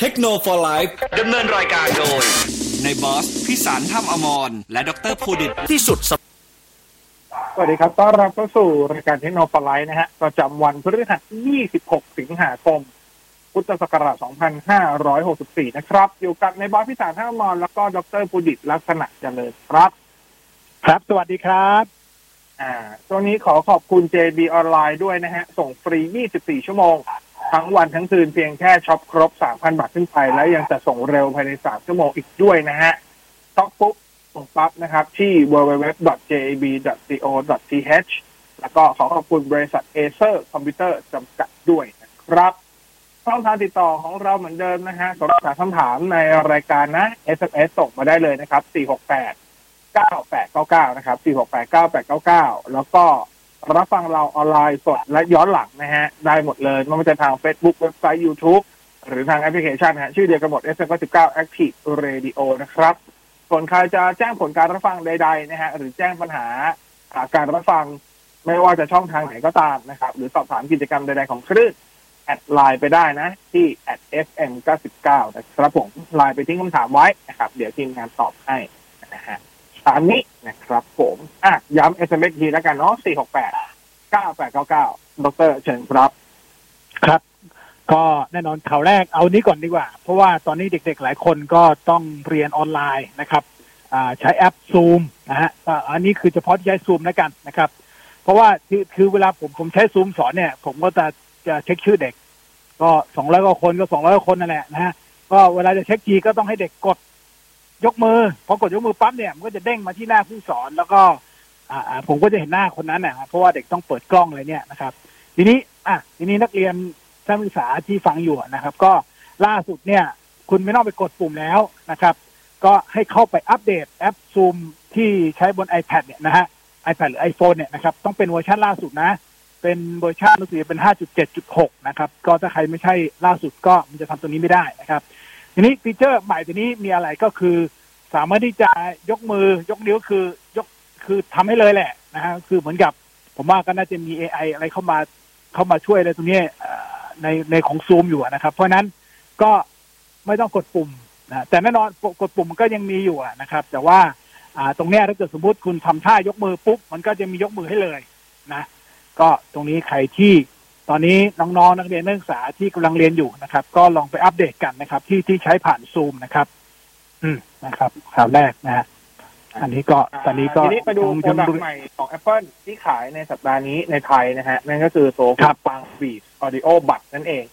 เทคโนโลยีดำเนินรายการโดย ในบอส พิสารท่ามอมร และดรภูดิตที่สุดสวัสดีครับ ต้อนรับเข้าสู่รายการเทคโนโลยีนะฮะ ประจำวันพฤหัส26 สิงหาคม พุทธศักราช 2564 นะครับ อยู่กับในบอสพิสารท่ามอมรแล้วก็ดรภูดิตลักษณะเจริญครับ ครับ สวัสดีครับ อ่าตรงนี้ขอขอบคุณ JB ออนไลน์ด้วยนะฮะ ส่งฟรี 24 ชั่วโมง ทั้งวันทั้งคืนเพียงแค่ shop ครบ 3,000 บาทขึ้นไป แล้วยังจะส่งเร็วภายใน 3 ชั่วโมงอีกด้วยนะฮะ shop ปุ๊บส่งปั๊บนะครับ ที่ www.jib.co.th แล้วก็ขอขอบคุณบริษัท Acer Computer จำกัดด้วยนะครับช่องทางติดต่อของเราเหมือนเดิมนะฮะสำหรับคำถามในรายการนะ SMS ส่งมาได้เลยนะครับ 468 9899 นะครับ 468 9899 แล้วก็ รับฟังเราออนไลน์สดและย้อนหลังนะฮะ ได้หมดเลยไม่ว่าจะทาง Facebook website YouTube หรือทางแอปพลิเคชันฮะ ชื่อเดียวกันหมด 99 Active Radio นะครับส่วนใครจะแจ้งผลการรับฟังใดๆนะฮะ หรือแจ้งปัญหาการรับฟังไม่ว่าจะช่องทางไหนก็ตามนะครับ หรือสอบถามกิจกรรมใดๆของคลื่น add LINE ไปได้นะ ที่ FM 99 นะครับผมไลน์ไปทิ้งคำถามไว้นะครับ เดี๋ยวทีมงานตอบให้นะฮะานี้นะครับผมอะย้ำ SMS ทีแล้วกันเนาะ468 9899ดรเชิญครับ ครับ ก็แน่นอนข่าวแรกเอานี้ก่อนดีกว่า เพราะว่าตอนนี้เด็กๆหลายคนก็ต้องเรียนออนไลน์นะครับใช้แอปซูมนะฮะอันนี้คือเฉพาะที่ใช้ซูมแล้วกันนะครับ เพราะว่าคือคือเวลาผมผมใช้ซูมสอนเนี่ย ผมก็จะจะเช็คชื่อเด็ก ก็สองร้อยกว่าคนก็สองร้อยกว่าคนนั่นแหละนะฮะก็เวลาจะเช็คทีก็ต้องให้เด็กกด ยกมือพอกดยกมือปั๊บเนี่ยมันก็จะเด้งมาที่หน้าผู้สอน แล้วก็ อ่าผมก็จะเห็นหน้าคนนั้นนะครับเพราะว่าเด็กต้องเปิดกล้องอะไรเนี่ยนะครับ ทีนี้ อะทีนี้นักเรียนนักศึกษาที่ฟังอยู่นะครับ ก็ล่าสุดเนี่ย คุณไม่ต้องไปกดปุ่มแล้วนะครับ ก็ให้เข้าไป update app Zoom ที่ใช้บน iPad เนี่ยนะฮะ iPad หรือ iPhone เนี่ยนะครับต้องเป็นเวอร์ชันล่าสุดนะ เป็นเวอร์ชันรู้สึกเป็น 5.7.6 นะครับ ก็ถ้าใครไม่ใช่ล่าสุดก็มันจะทำตัวนี้ไม่ได้นะครับ ทีนี้ฟีเจอร์ใหม่ตัวนี้มีอะไรก็คือ สามารถที่จะยกมือยกนิ้วคือยกคือทำให้เลยแหละนะฮะคือเหมือนกับ ผมว่าก็น่าจะมี AI อะไรเข้ามาเข้ามาช่วยอะไรตรงนี้ในในของซูมอยู่นะครับ เพราะนั้นก็ไม่ต้องกดปุ่มนะแต่แน่นอนกดปุ่มมันก็ยังมีอยู่นะครับ แต่ว่าอ่าตรงนี้ถ้าเกิดสมมติคุณทำท่ายกมือปุ๊บ มันก็จะมียกมือให้เลยนะ ก็ตรงนี้ใครที่ ตอนนี้น้องๆนักเรียนนักศึกษาที่กำลังเรียนอยู่นะครับ ก็ลองไปอัปเดตกันนะครับ ที่ที่ใช้ผ่านซูมนะครับ อืมนะครับข่าวแรกนะฮะอันนี้ก็ตอนนี้ก็ทีนี้ไปดู product ใหม่ของ Apple ที่ขายในสัปดาห์นี้ในไทยนะฮะ นั่นก็คือตัว Beats Studio Buds นั่นเอง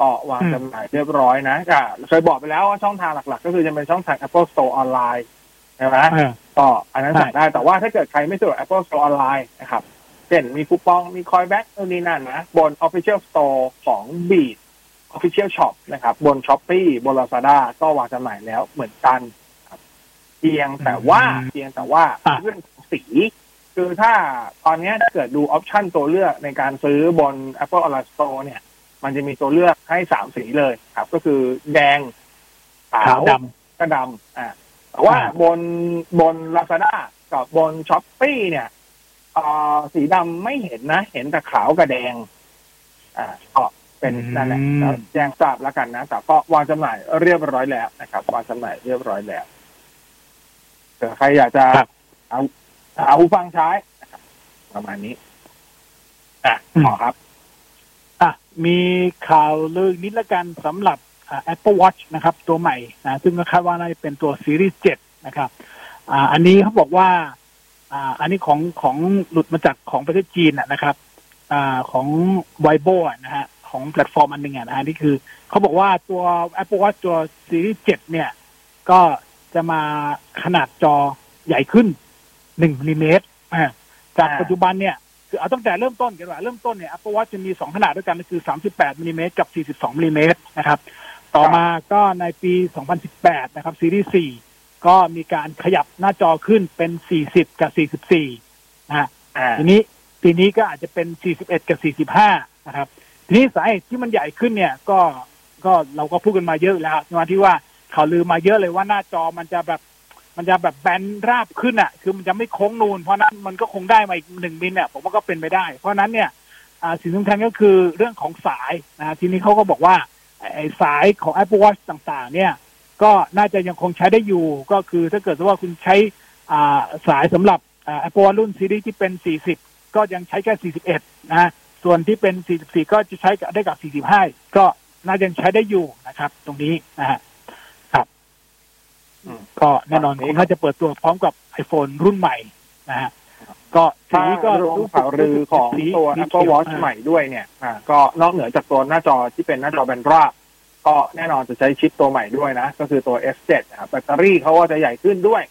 ก็วางจำหน่ายเรียบร้อยนะก็เคยบอกไปแล้วว่าช่องทางหลักๆ ก็คือจะเป็นช่องทาง Apple Store Onlineใช่ไหมก็อันนั้นสั่งได้แต่ว่าถ้าเกิดใครไม่สะดวก Apple Store ออนไลน์นะครับ เช่นมีคูปองมี coin back นู่นนี่นั่นนะ บน Official Store ของ Beats Official Shop นะครับ บน Shopee บน Lazada ก็วางจำหน่ายแล้วเหมือนกันเพียงแต่ว่าเพียงแต่ว่าเรื่องสี คือถ้าตอนนี้เกิดดู option ตัวเลือกในการซื้อบน Apple Online Store เนี่ย มันจะมีตัวเลือกให้สามสีเลยครับ ก็คือแดงขาวดำก็ดำอ่าแต่ว่าบนบน Lazada กับบน s h อ p e e เนี่ย อ่อสีดำไม่เห็นนะ เห็นแต่ขาวกับแดง อ่าก็เป็นนั่นแหละแจ้งทราบแล้วกันนะแต่ก็วางจำหน่ายเรียบร้อยแล้วนะครับวางจำหน่ายเรียบร้อยแล้วเกิดใครอยากจะเอาเอาหูฟังใช้ประมาณนี้อะขอครับอะมีข่าวลือนิดละกันสำหรับ Apple Watch นะครับ ตัวใหม่นะซึ่งก็คาดว่าน่าจะเป็นตัวซีรีส์เจ็ดนะครับ อ่า อันนี้เขาบอกว่า อ่า อันนี้ของของหลุดมาจากของประเทศจีนนะครับ อ่าของไวโบนะฮะของแพลตฟอร์มอันหนึ่งนะฮะนี่คือเขาบอกว่าตัว Apple Watch ตัวซีรีส์เจ็ดเนี่ย ก็จะมาขนาดจอใหญ่ขึ้นหนึ่งมิลลิเมตรจากปัจจุบันเนี่ยคือเอาตั้งแต่เริ่มต้นกันว่าเริ่มต้นเนี่ย Apple Watch จะมีสองขนาดด้วยกันก็คือสามสิบแปดมิลลิเมตรกับสี่สิบสองมิลลิเมตรนะครับ ต่อมาก็ในปีสองพันสิบแปดนะครับซีรีส์สี่ ก็มีการขยับหน้าจอขึ้นเป็น 40 กับ 44 นะฮะทีนี้ปีนี้ก็อาจจะเป็น 41 กับ 45 นะครับ ทีนี้สาเหตุที่มันใหญ่ขึ้นเนี่ย ก็ก็เราก็พูดกันมาเยอะแล้วในวันที่ว่าเขาลือมาเยอะเลยว่าหน้าจอมันจะแบบมันจะแบบแบนราบขึ้นอะ คือมันจะไม่โค้งนูน เพราะนั้นมันก็คงได้มาอีกหนึ่งมิลเนี่ย ผมว่าก็เป็นไปได้ เพราะนั้นเนี่ยสิ่งสำคัญก็คือเรื่องของสายนะทีนี้เขาก็บอกว่าไอ้สายของ Apple Watch ต่างๆ เนี่ย ก็น่าจะยังคงใช้ได้อยู่ ก็คือถ้าเกิดว่าคุณใช้อ่าสายสำหรับอ่า Apple Watch รุ่นซีรีส์ที่เป็น 40 ก็ยังใช้แค่ 41 นะฮะส่วนที่เป็น 44 ก็จะใช้กับได้กับ 45 ก็น่าจะยังใช้ได้อยู่นะครับ ตรงนี้นะฮะครับอืมก็แน่นอนคงน่าจะเปิดตัวพร้อมกับ iPhone รุ่นใหม่นะฮะก็สีถ้าก็รวมข่าวลือของสีตัวสี Apple เขีย Watch อ่าใหม่ด้วยเนี่ยอ่าก็นอกเหนือจากตัวหน้าจอที่เป็นหน้าจอแบนราบ ก็แน่นอนจะใช้ชิปตัวใหม่ด้วยนะ ก็คือตัว S7 นะครับแบตเตอรี่เขาก็จะใหญ่ขึ้นด้วย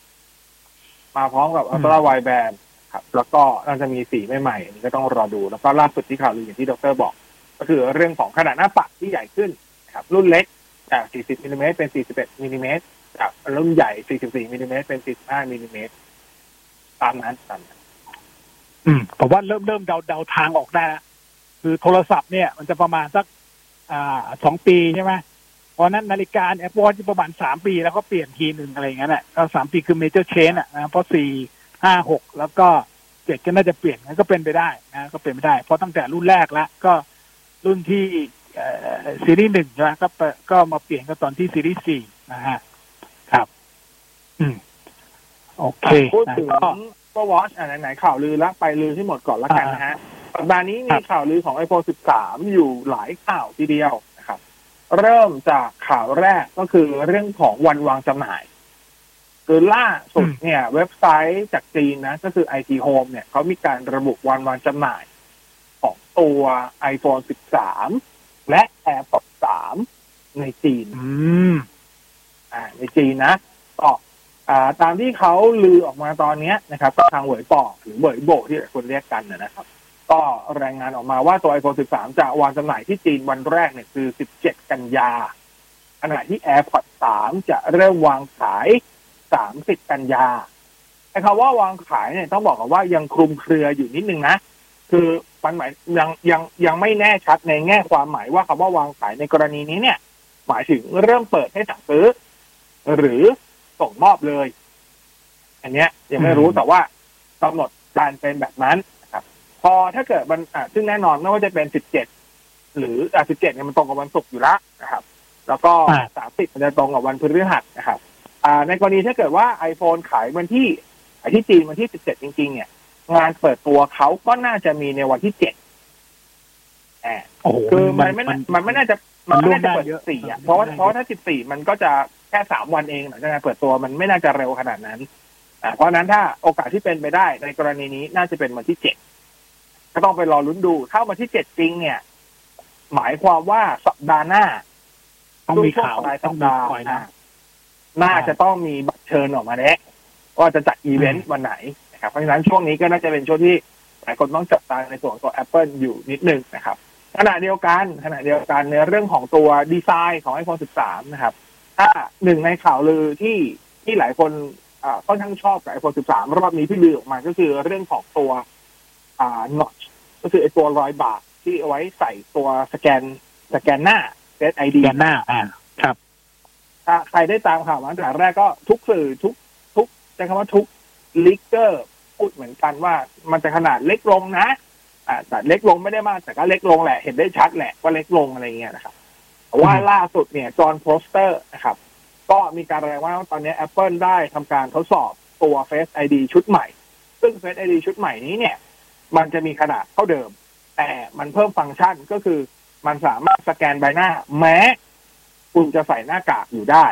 มาพร้อมกับ Ultra Wideband ครับ แล้วก็น่าจะมีสีใหม่ๆอันนี้ก็ต้องรอดู แล้วก็ล่าสุดที่ข่าวลืออย่างที่ดรบอก ก็คือเรื่องของขนาดหน้าปัดที่ใหญ่ขึ้นครับ รุ่นเล็กจาก 40มิลลิเมตรเป็น 41มิลลิเมตรจากรุ่นใหญ่ 44มิลลิเมตรเป็น 45มิลลิเมตรตามนั้นตามนั้นอืมผมว่าเริ่มเริ่มเดาเดาทางออกได้แล้วคือโทรศัพท์เนี่ย มันจะประมาณสัก อ่าสองปีใช่ไหมเพราะนั้นนาฬิกา Apple Watch ประมาณสามปีแล้วก็เปลี่ยนทีหนึ่งอะไรอย่างเงี้ยแหละก็สามปีคือ major change อะนะเพราะสี่ห้าหกแล้วก็เจ็ดก็น่าจะเปลี่ยนงั้นก็เป็นไปได้นะก็เป็นไปได้ เพราะตั้งแต่รุ่นแรกแล้วก็รุ่นที่ซีรีส์หนึ่งใช่ไหมก็ไปก็มาเปลี่ยนก็ตอนที่ซีรีส์สี่นะฮะครับ อืมโอเคพูดถึงก็วอชอ่าไหนๆข่าวลือแล้วไปลือที่หมดก่อนละกันนะฮะ สัปดาห์นี้คมีรับข่าวลือของ iPhone 13 อยู่หลายข่าวทีเดียวนะครับ เริ่มจากข่าวแรกก็คือเรื่องของวันวางจำหน่าย คือล่าสุดเนี่ย เว็บไซต์จากจีนนะ ก็คือ IT Home เนี่ยเขามีการระบุวันวางจำหน่าย ของตัว iPhone 13 และ AirPods 3 ในจีนอืมอ่า ในจีนนะก็อ่าตามที่เขาลือออกมาตอนเนี้ยนะครับ ก็ทางเหวยปอหรือเหวยโบที่หลายคนเรียกกันนะนะครับ ก็รายงานออกมาว่าตัว iPhone 13 จะวางจำหน่ายที่จีนวันแรกเนี่ยคือ 17 กันยาขณะที่ AirPods 3 จะเริ่มวางขาย 30 กันยาไอ้คำว่าวางขายเนี่ยต้องบอกกันว่ายังคลุมเครืออยู่นิดนึงนะ คือมันหมายยังยังยังไม่แน่ชัดในแง่ความหมายว่าคำว่าวางขายในกรณีนี้เนี่ย หมายถึงเริ่มเปิดให้สั่งซื้อ หรือส่งมอบเลย อันเนี้ยยังไม่รู้อืมแต่ว่ากำหนดการเป็นแบบนั้นนะครับ พอถ้าเกิดมันอ่าซึ่งแน่นอนไม่ว่าจะเป็นสิบเจ็ดหรืออ่าสิบเจ็ดเนี่ยมันตรงกับวันศุกร์อยู่แล้วนะครับ แล้วก็อ่าสามสิบมันจะตรงกับวันพฤหัสนะครับ อ่า ในกรณีถ้าเกิดว่า iPhone ขายวันที่ขายที่จีนวันที่สิบเจ็ดจริง ๆ เนี่ย งานเปิดตัวเขาก็น่าจะมีในวันที่เจ็ดอ่าโอ้โหคือมันไม่น่ามันไม่น่าจะมันไม่น่าจะเปิดมันล่วงได้เยอะสี่อะมันเพราะว่าล่วงได้เพราะว่าถ้าสิบสี่มันก็จะแค่สามวันเองหลังจากการเปิดตัวมันไม่น่าจะเร็วขนาดนั้นอ่าเพราะฉะนั้นถ้าโอกาสที่เป็นไปได้ในกรณีนี้น่าจะเป็นวันที่เจ็ด ก็ต้องไปรอลุ้นดู ถ้าวันที่เจ็ดจริงเนี่ย หมายความว่าสัปดาห์หน้า ต้องมีข่าวช่งปลายต้สัองปมีดาห์คอยนะอ่าน่าจะต้องมีบัตรเชิญออกมาแล้วว่าจะจัดอีเวนต์วันไหนนะครับเพราะฉะนั้นช่วงนี้ก็น่าจะเป็นช่วงที่หลายคนต้องจับตาในส่วนของตัว Apple อยู่นิดนึงนะครับขณะเดียวกันขณะเดียวกันในเรื่องของตัวดีไซน์ของ iPhone 13 นะครับ ถ้าหนึ่งในข่าวลือที่ที่หลายคนอ่าค่อนข้างชอบกับ iPhone 13 รอบนี้ที่ลือออกมาก็คือเรื่องของตัว อ่า notch ก็คือไอตัวรอยบากที่เอาไว้ใส่ตัว scan scan หน้า Face ID scan หน้า อ่า ครับ ถ้าใครได้ตามข่าวมาตั้งแต่แรกก็ทุกสื่อทุก ทุกใช้คำว่าทุก leaker พูดเหมือนกันว่ามันจะขนาดเล็กลงนะ อ่า แต่เล็กลงไม่ได้มาก แต่ก็เล็กลงแหละ เห็นได้ชัดแหละว่าเล็กลงอะไรเงี้ยนะครับแต่ว่าอืมล่าสุดเนี่ยจอน พรอสเซอร์นะครับ ก็มีการรายงานว่าตอนนี้ Apple ได้ทำการทดสอบตัว Face ID ชุดใหม่ ซึ่ง Face ID ชุดใหม่นี้เนี่ย มันจะมีขนาดเท่าเดิม แต่มันเพิ่มฟังก์ชันก็คือ มันสามารถสแกนใบหน้า แม้ คุณจะใส่หน้ากากอยู่ได้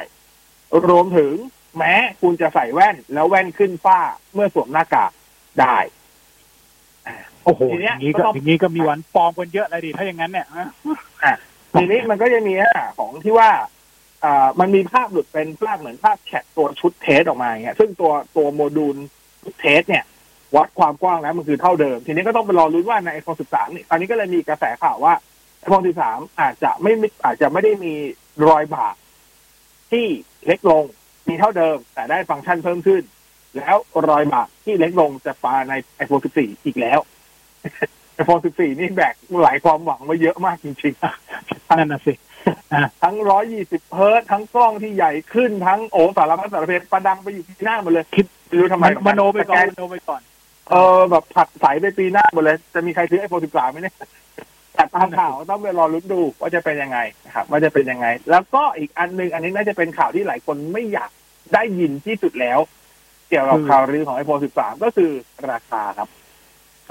รวมถึงแม้คุณจะใส่แว่น แล้วแว่นขึ้นฝ้าเมื่อสวมหน้ากากได้โอ้โหทีเนี้อยย่างนี้ก็ก็ต้องอย่างนี้ก็มีวันปลอมกันเยอะเลยดิถ้าอย่างนั้นเนี่ยนะทีนี้มันก็จะมีอะของที่ว่าอ่ามันมีภาพหลุดเป็นภาพเหมือนภาพแชทตัวชุด test ออกมาอย่างเงี้ย ซึ่งตัวตัวโมดูลชุด test เนี่ย วัดความกว้างแล้วมันคือเท่าเดิม ทีนี้ก็ต้องไปรอลุ้นว่าใน iPhone 13นี่ตอนนี้ก็เลยมีกระแสข่าวว่า iPhone 13 อาจจะไม่อาจจะไม่ได้มีรอยบากที่เล็กลงมีเท่าเดิม แต่ได้ฟังก์ชันเพิ่มขึ้น แล้วรอยบากที่เล็กลงจะมาใน iPhone 14 อีกแล้ว iPhone 14 นี่แบกหลายความหวังมาเยอะมากจริงๆนั่นน่ะสิทั้งร้อยยี่สิบเฮิร์ตซ์ทั้งกล้องที่ใหญ่ขึ้นทั้งโอ้สารพัดสารเพประดังไปอยู่ปีหน้าหมดเลย คิดไม่รู้ทำไมมโนไปก่อนแต่มโนไปก่อน เออแบบผัดใสไปปีหน้าหมดเลย จะมีใครซื้อไอโฟนสิบสามไหมเนี่ยแต่ตามข่าวต้องไปรอลุ้นดูว่าจะเป็นยังไงนะครับว่าจะเป็นยังไง แล้วก็อีกอันหนึงอันนี้น่าจะเป็นข่าวที่หลายคนไม่อยากได้ยินที่สุดแล้ว เกี่ยวกับคือข่าวลือของ iPhone 13ก็คือราคาครับ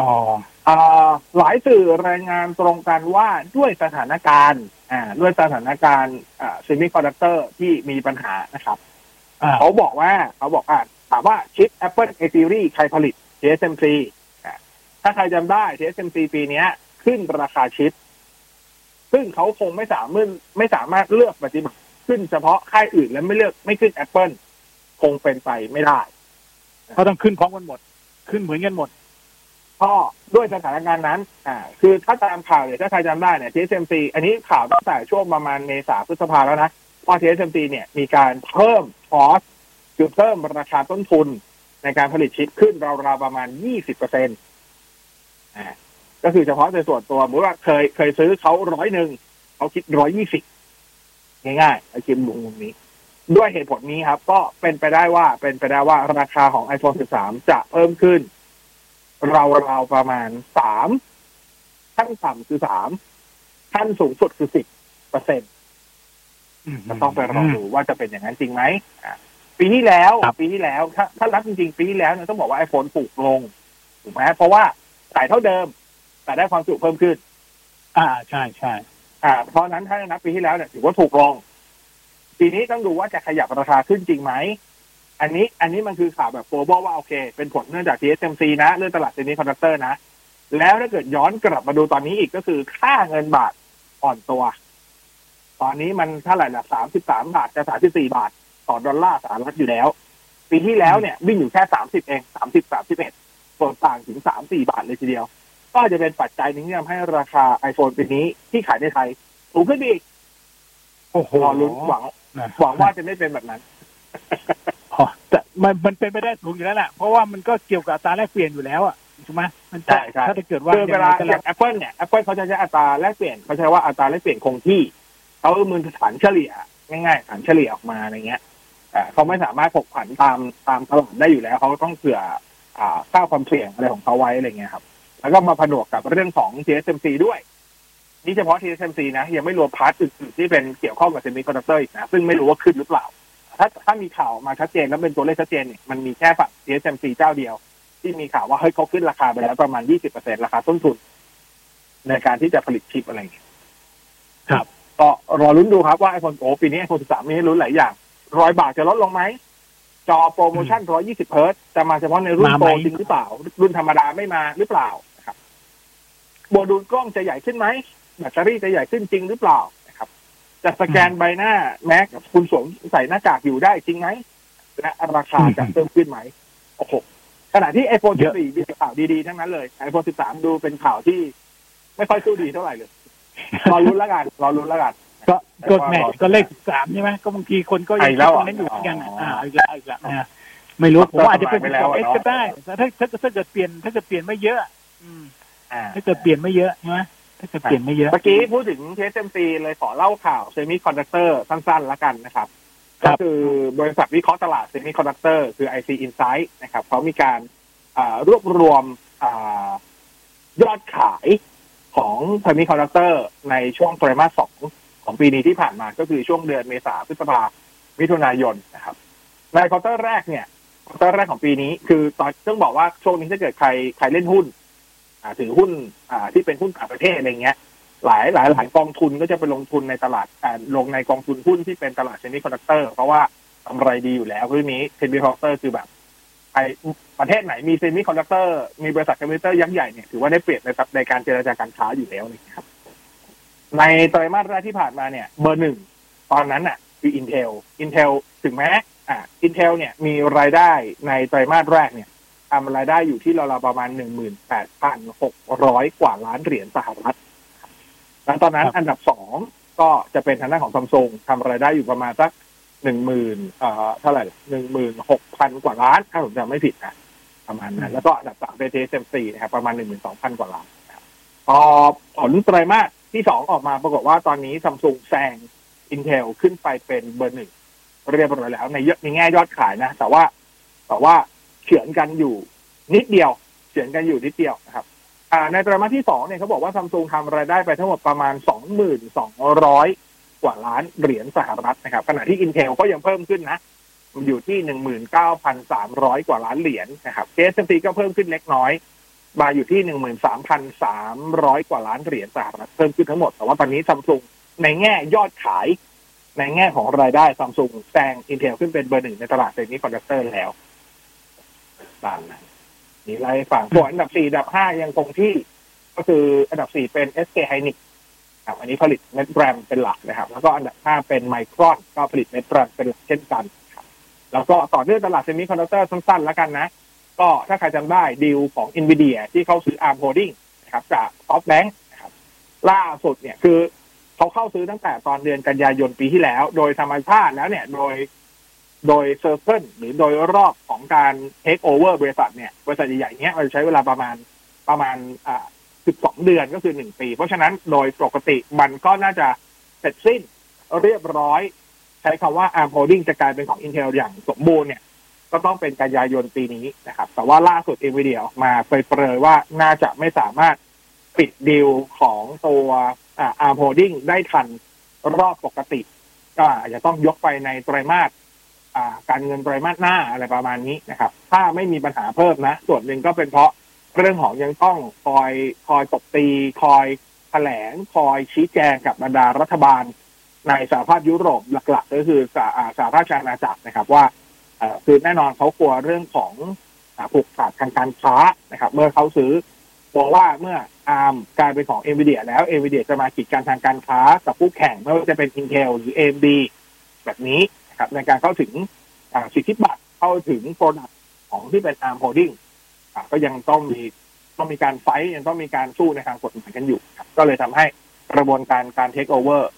อ๋ออ่าหลายสื่อรายงานตรงกันว่าด้วยสถานการณ์อ่าด้วยสถานการณ์อ่าเซมิคอนดักเตอร์ที่มีปัญหานะครับอ่าเขาบอกว่าเขาบอกอ่าถามว่าชิป Apple A Series ใครผลิต TSMC อะถ้าใครจำได้ TSMC ปีเนี้ยขึ้นราคาชิป ซึ่งเขาคงไม่สามารถไม่สามารถเลือกปฏิบัติขึ้นเฉพาะค่ายอื่นแล้วไม่เลือกไม่ขึ้น Apple คงเป็นไปไม่ได้เขาต้องขึ้นพร้อมกันหมด ขึ้นเหมือนกันหมดก็ด้วยสถานการณ์นั้น อ่า คือถ้าตามข่าวเนี่ยถ้าใครจำได้เนี่ย TSMC อันนี้ข่าวตั้งแต่ช่วงประมาณเมษาพฤษภาแล้วนะว่า TSMC เนี่ยมีการเพิ่มคอสคือเพิ่มราคาต้นทุน ในการผลิตชิปขึ้นราวๆประมาณ20เปอร์เซ็นต์อ่าก็คือเฉพาะในส่วนตัวสมมติว่าเคยเคยซื้อเขาร้อยหนึ่งเขาคิดร้อยยี่สิบง่ายๆไอ้คิมมุมนี้ ด้วยเหตุผลนี้ครับ ก็เป็นไปได้ว่าเป็นไปได้ว่าราคาของ iPhone 13 จะเพิ่มขึ้นราวๆประมาณสามขั้นต่ำคือสามขั้นสูงสุดคือสิบเปอร์เซ็นต์จะต้องไปรอดูว่าจะเป็นอย่างนั้นจริงไหมอะ ปีที่แล้วครับปีที่แล้วถ้าถ้ารับจริงๆ ปีที่แล้วเนี่ยต้องบอกว่า iPhone ถูกลงถูกไหมเพราะว่าจ่ายเท่าเดิม แต่ได้ความจุเพิ่มขึ้น อ่าใช่ใช่อ่า เพราะฉะนั้นถ้านับปีที่แล้วเนี่ยถือว่าถูกลง ปีนี้ต้องดูว่าจะขยับราคาขึ้นจริงไหมอันนี้อันนี้มันคือข่าวแบบ global ว่าโอเค เป็นผลเนื่องจาก TSMC นะเรื่องตลาดเซมิคอนดักเตอร์นะ แล้วถ้าเกิดย้อนกลับมาดูตอนนี้อีกก็คือค่าเงินบาทอ่อนตัว ตอนนี้มันเท่าไหร่ละสามสิบสามบาทจะสามสิบสี่บาท ต่อดอลลาร์สหรัฐอยู่แล้ว ปีที่แล้วเนี่ยวิ่งอยู่แค่สามสิบเองสามสิบสามสิบเอ็ดส่วนต่างถึงสามสี่บาทเลยทีเดียว ก็จะเป็นปัจจัยหนึงที่ทำให้ราคา iPhone ปีนี้ที่ขายในไทยสูงขึ้นอีกโอ้โหรอลุ้นหวังนะหวังว่าจะไม่เป็นแบบนั้นอ๋อแต่มันมันเป็นไปได้สูงอยู่แล้วแหละเพราะว่ามันก็เกี่ยวกับอัตราแลกเปลี่ยนอยู่แล้วอะถูกไหมมันจะใช่ใช่ถ้าเกิดว่าคือเวลายังไงก็อแล้ย่าวง Apple เนี่ย Apple เขาจะใช้อัตราแลกเปลี่ยนเขาใช้ว่าอัตราแลกเปลี่ยนคงที่เขาเอามือฐานเฉลี่ยง่ายๆฐานเฉลี่ยออกมาอะไรเงี้ย อ่าเขาไม่สามารถผกผันตามตามตลาดได้อยู่แล้วเขาต้องเผื่ออ่าค่าความเสี่ยงอะไรของเขาไว้อะไรเงี้ยครับ แล้วก็มาผนวกกับเรื่องของ TSMC ด้วย นี่เฉพาะ TSMC นะ ยังไม่รวม part อื่นๆที่เป็นเกี่ยวข้องกับเซมิคอนดักเตอร์อีกนะ ซึ่งไม่รู้ว่าขึ้นหรือเปล่า ถ้าถ้ามีข่าวมาชัดเจนแล้วเป็นตัวเลขชัดเจนเนี่ยมันมีแค่ฝั่ง TSMC เจ้าเดียว ที่มีข่าวว่าเฮ้ยเขาขึ้นราคาไปแล้วประมาณ 20%ราคาต้นทุน ในการที่จะผลิตชิปอะไรอย่างเงี้ยครับก็รอลุ้นดูครับว่า iPhone โอ้ปีนี้ iPhone 13มีให้ลุ้นหลายอย่าง รอยบากจะลดลงไหม จอโปรโมชั่น120เฮิร์ตซ์จะมาเฉพาะในรุ่นมาไหม Pro จริงหรือเปล่า รุ่นธรรมดาไม่มาหรือเปล่านะครับโมดูลกล้องจะใหญ่ขึ้นไหมแบตเตอรี่จะใหญ่ขึ้นจริงหรือเปล่านะครับจะสแกนใบหน้าแม้คุณสวมใส่หน้ากากอยู่ได้จริงไหมและราคาจะเพิ่มขึ้นไหมโอ้โหขณะที่ iPhone เยอะ14มีข่าวดีๆ ทั้งนั้นเลย iPhone 13 ดูเป็นข่าวที่ไม่ค่อยสู้ดีเท่าไหร่เลย รอรุ้นแล้วกัน รอรุ้นแล้วกัน ก็ก็แหม่ก็เลขสามใช่ไหมก็บางทีคนก็ยังไอ้แล้วคิดอะตรงนั้นอยู่เหมือนกันอะอ๋ออ่อ่าอีกแล้วอีกแล้วนะไม่รู้ผมว่าอาจจะเป็นไปแล้วของเออะสเนาะก็ได้แต่ถ้าถ้าถ้าเกิดเปลี่ยนถ้าเกิดเปลี่ยนไม่เยอะอืมอ่าถ้าเกิดเปลี่ยนไม่เยอะใช่ไหมถ้าเกิดเปลี่ยนไม่เยอะเมื่อกี้พูดถึง TSMC เลยขอเล่าข่าวเซมิคอนดักเตอร์สั้นๆแล้วกันนะครับครัก็บคือบริษัทวิเคราะห์ตลาดเซมิคอนดักเตอร์คือ IC Insight นะครับเขามีการอ่ารวบรวมอายอดขายของเซมิคอนดักเตอร์ในช่วงไตรมาสสอง ของปีนี้ที่ผ่านมาก็คือช่วงเดือนเมษาพฤษภามิถุนายนนะครับ ใน quarter แรกเนี่ย quarter แรกของปีนี้ คือตอนต้องบอกว่าช่วงนี้ถ้าเกิดใครใครเล่นหุ้นอ่าถือหุ้นอ่าที่เป็นหุ้นต่างประเทศอะไรเงี้ย หลายหลายหลายกองทุนก็จะไปลงทุนในตลาดอ่ลงในกองทุนหุ้นที่เป็นตลาดเซมิคอนดักเตอร์เพราะว่ากำไรดีอยู่แล้วเรื่องนี้เซมิคอนดักเตอร์คือแบบไอประเทศไหนมีเซมิคอนดักเตอร์มีบริษัทเซมิคอนดักเตอร์ยักษ์ใหญ่เนี่ยถือว่าได้เปรียบในในการเจรจาการค้าอยู่แล้วนะครับ ในไตรมาสแรกที่ผ่านมาเนี่ย เบอร์หนึ่งตอนนั้นอะ คือ Intel Intel ถึงแม้อ่า Intel เนี่ยมีรายได้ในไตรมาสแรกเนี่ยทำรายได้อยู่ที่ราวๆประมาณ18,600กว่าล้านเหรียญสหรัฐแล้วตอนนั้นครับอันดับสองก็จะเป็นทางด้านของซัมซุงทำรายได้อยู่ประมาณสักหนึ่งหมื่นเอ่อเท่าไหร่หนึ่งหมื่นหกพันกว่าล้านถ้าผมจำไม่ผิดนะประมาณนั้น แล้วก็อันดับสามเป็น TSMC นะครับประมาณหนึ่งหมื่นสองพันกว่าล้านนะครับพอผลไตรมาส ที่สองออกมาปรากฏว่าตอนนี้ซัมซุงแซง Intel ขึ้นไปเป็นเบอร์หนึ่งเรียบร้อยแล้ว ในเยอะในแง่ยอดขายนะ แต่ว่าแต่ว่าเฉือนกันอยู่นิดเดียวเฉือนกันอยู่นิดเดียวนะครับในไตรมาสที่สองเนี่ยเขาบอกว่าซัมซุงทำรายได้ไปทั้งหมดประมาณสองหมื่นสองร้อยกว่าล้านเหรียญสหรัฐนะครับ ขณะที่ Intel ก็ยังเพิ่มขึ้นนะอยู่ที่หนึ่งหมื่นเก้าพันสามร้อยกว่าล้านเหรียญนะครับ TSMC ก็เพิ่มขึ้นเล็กน้อย มาอยู่ที่หนึ่งหมื่นสามพันสามร้อยกว่าล้านเหรียญสหรัฐเพิ่มขึ้นทั้งหมด แต่ว่าตอนนี้ซัมซุงในแง่ยอดขาย ในแง่ของรายได้ซัมซุงแซง Intel ขึ้นเป็นเบอร์หนึ่งในตลาดเซมิคอนดักเตอร์แล้วตามนั้นนี่ไล่ฝั่งส่วนอันดับสี่อันดับห้ายังคงที่ ก็คืออันดับสี่เป็น SK Hynix ครับอันนี้ผลิตเม็ดแรมเป็นหลักนะครับ แล้วก็อันดับห้าเป็นไมครอนก็ผลิตเม็ดแรมเป็นหลักเช่นกัน แล้วก็ต่อเนื่องตลาดเซมิคอนดักเตอร์สั้นๆแล้วกันนะ ก็ถ้าใครจำได้ดีลของ NVIDIA ที่เขาซื้อ ARM Holding นะครับจาก SoftBank นะครับล่าสุดเนี่ยคือเขาเข้าซื้อตั้งแต่ตอนเดือนกันยายนปีที่แล้ว โดยธรรมชาติแล้วเนี่ยโดยโดยเซอร์เคิลหรือโดยรอบของการเทคโอเวอร์บริษัทเนี่ยบริษัทใหญ่ๆเนี้ยมันใช้เวลาประมาณประมาณอ่า12เดือนก็คือ1ปี เพราะฉะนั้นโดยปกติมันก็น่าจะเสร็จสิ้นเรียบร้อย ใช้คำว่า ARM Holding จะกลายเป็นของ Intel อย่างสมบูรณ์เนี่ย ก็ต้องเป็นกันยายนปีนี้นะครับ แต่ว่าล่าสุด NVIDIA ออกมาเปรยๆว่าน่าจะไม่สามารถปิดดีลของตัวอา ARM Holding ได้ทันรอบปกติ ก็อาจจะต้องยกไปในไตรมาสการเงินไตรมาสหน้าอะไรประมาณนี้นะครับ ถ้าไม่มีปัญหาเพิ่มนะ ส่วนหนึ่งก็เป็นเพราะเรื่องของยังต้องคอยคอยตบตี คอยแถลงคอยชี้แจงกับบรรดารัฐบาล ในสหภาพยุโรปหลัก ๆ ก็คือสหอ่าสหราชอาณาจักรนะครับว่า คือแน่นอนเขากลัวเรื่องของผูกขาดทางการค้านะครับ เมื่อเขาซื้อกลัวว่าเมื่อARM กลายเป็นของ n v i d i a แล้ว n v i d i a จะมากีดกันทางการค้ากับคู่แข่งไม่ว่าจะเป็น Intel หรือ AMD แบบนี้นะครับในการเข้าถึงสิทธิบัตรเข้าถึง product ของที่เป็น ARM Holding อะก็ยังต้องมีต้องมีการ fight ยังต้องมีการสู้ในทางกฎหมายกันอยู่ครับก็เลยทำให้กระบวนการการเทคโอเวอร์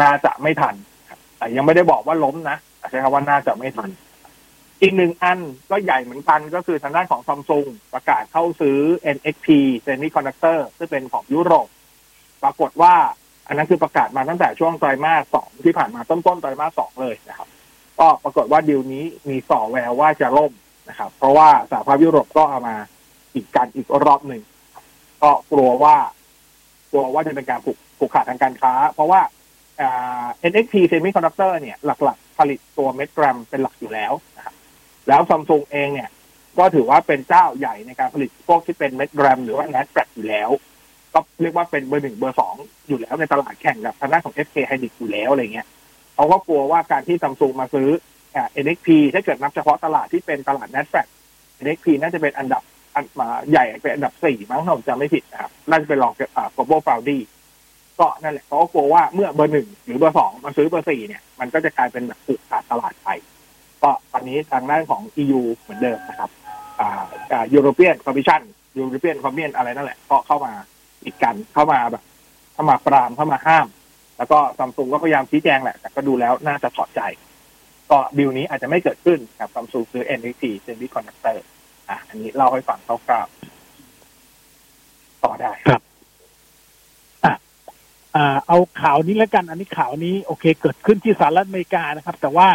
น่าจะไม่ทันแต่ยังไม่ได้บอกว่าล้มนะแต่ใช้คำว่าน่าจะไม่ทัน อีกหนึ่งอันก็ใหญ่เหมือนกันก็คือทางด้านของซัมซุงประกาศเข้าซื้อ NXP Semiconductor ซึ่งเป็นของยุโรป ปรากฏว่า อันนั้นคือประกาศมาตั้งแต่ช่วงไตรมาสสองที่ผ่านมาต้นต้นๆไตรมาสสองเลยนะครับ ก็ปรากฏว่าดีลนี้มีส่อแววว่าจะล่มนะครับ เพราะว่าสหภาพยุโรปก็เอามาอีกการอีกรอบหนึ่งก็กลัวว่ากลัวว่าจะเป็นการผูกผูกขาดทางการค้า เพราะว่า NXP Semiconductor เนี่ยหลัก ๆ ผลิตตัวเม็ดแกรมเป็นหลักอยู่แล้วนะครับ แล้วซัมซุงเองเนี่ย ก็ถือว่าเป็นเจ้าใหญ่ในการผลิตพวกที่เป็นเม็ดแรมหรือว่า NAND flash อยู่แล้ว ก็เรียกว่าเป็นเบอร์หนึ่งเบอร์สองอยู่แล้วในตลาดแข่งกับทางด้านของ SK Hynix อยู่แล้วอะไรเงี้ยเขาก็กลัวว่าการที่ซัมซุงมาซื้ออ่า NXP ถ้าเกิดนับเฉพาะตลาดที่เป็นตลาด NASDAQ NXP น่าจะเป็นอันดับอันมาใหญ่เป็นอันดับสี่มั้งถ้าผมจำไม่ผิดนะครับน่าจะเป็นรองจากอ่า Global f o u n d y ก็นั่นแหละเขาก็กลัวว่าเมื่อเบอร์หนึ่งหรือเบอร์สองมาซื้อเบอร์สี่เนี่ย มันก็จะกลายเป็นแบบผูกขาดตลาดไป ก็ตอนนี้ทางด้านของ EU เหมือนเดิมนะครับอ่าอ่า European Commission European Commission อะไรนั่นแหละก็เข้ามาอีกกันเข้ามาแบบเข้ามาปรามเข้ามาห้าม แล้วก็ซัมซุงก็พยายามชี้แจงแหละ แต่ก็ดูแล้วน่าจะถอดใจ ก็ดีลนี้อาจจะไม่เกิดขึ้นกับซัมซุงซื้อ NXP Semiconductor อะอันนี้เล่าให้ฟังคร่าวๆต่อได้อ่าเอาข่าวนี้แล้วกัน อันนี้ข่าวนี้โอเค เกิดขึ้นที่สหรัฐอเมริกานะครับ แต่ว่า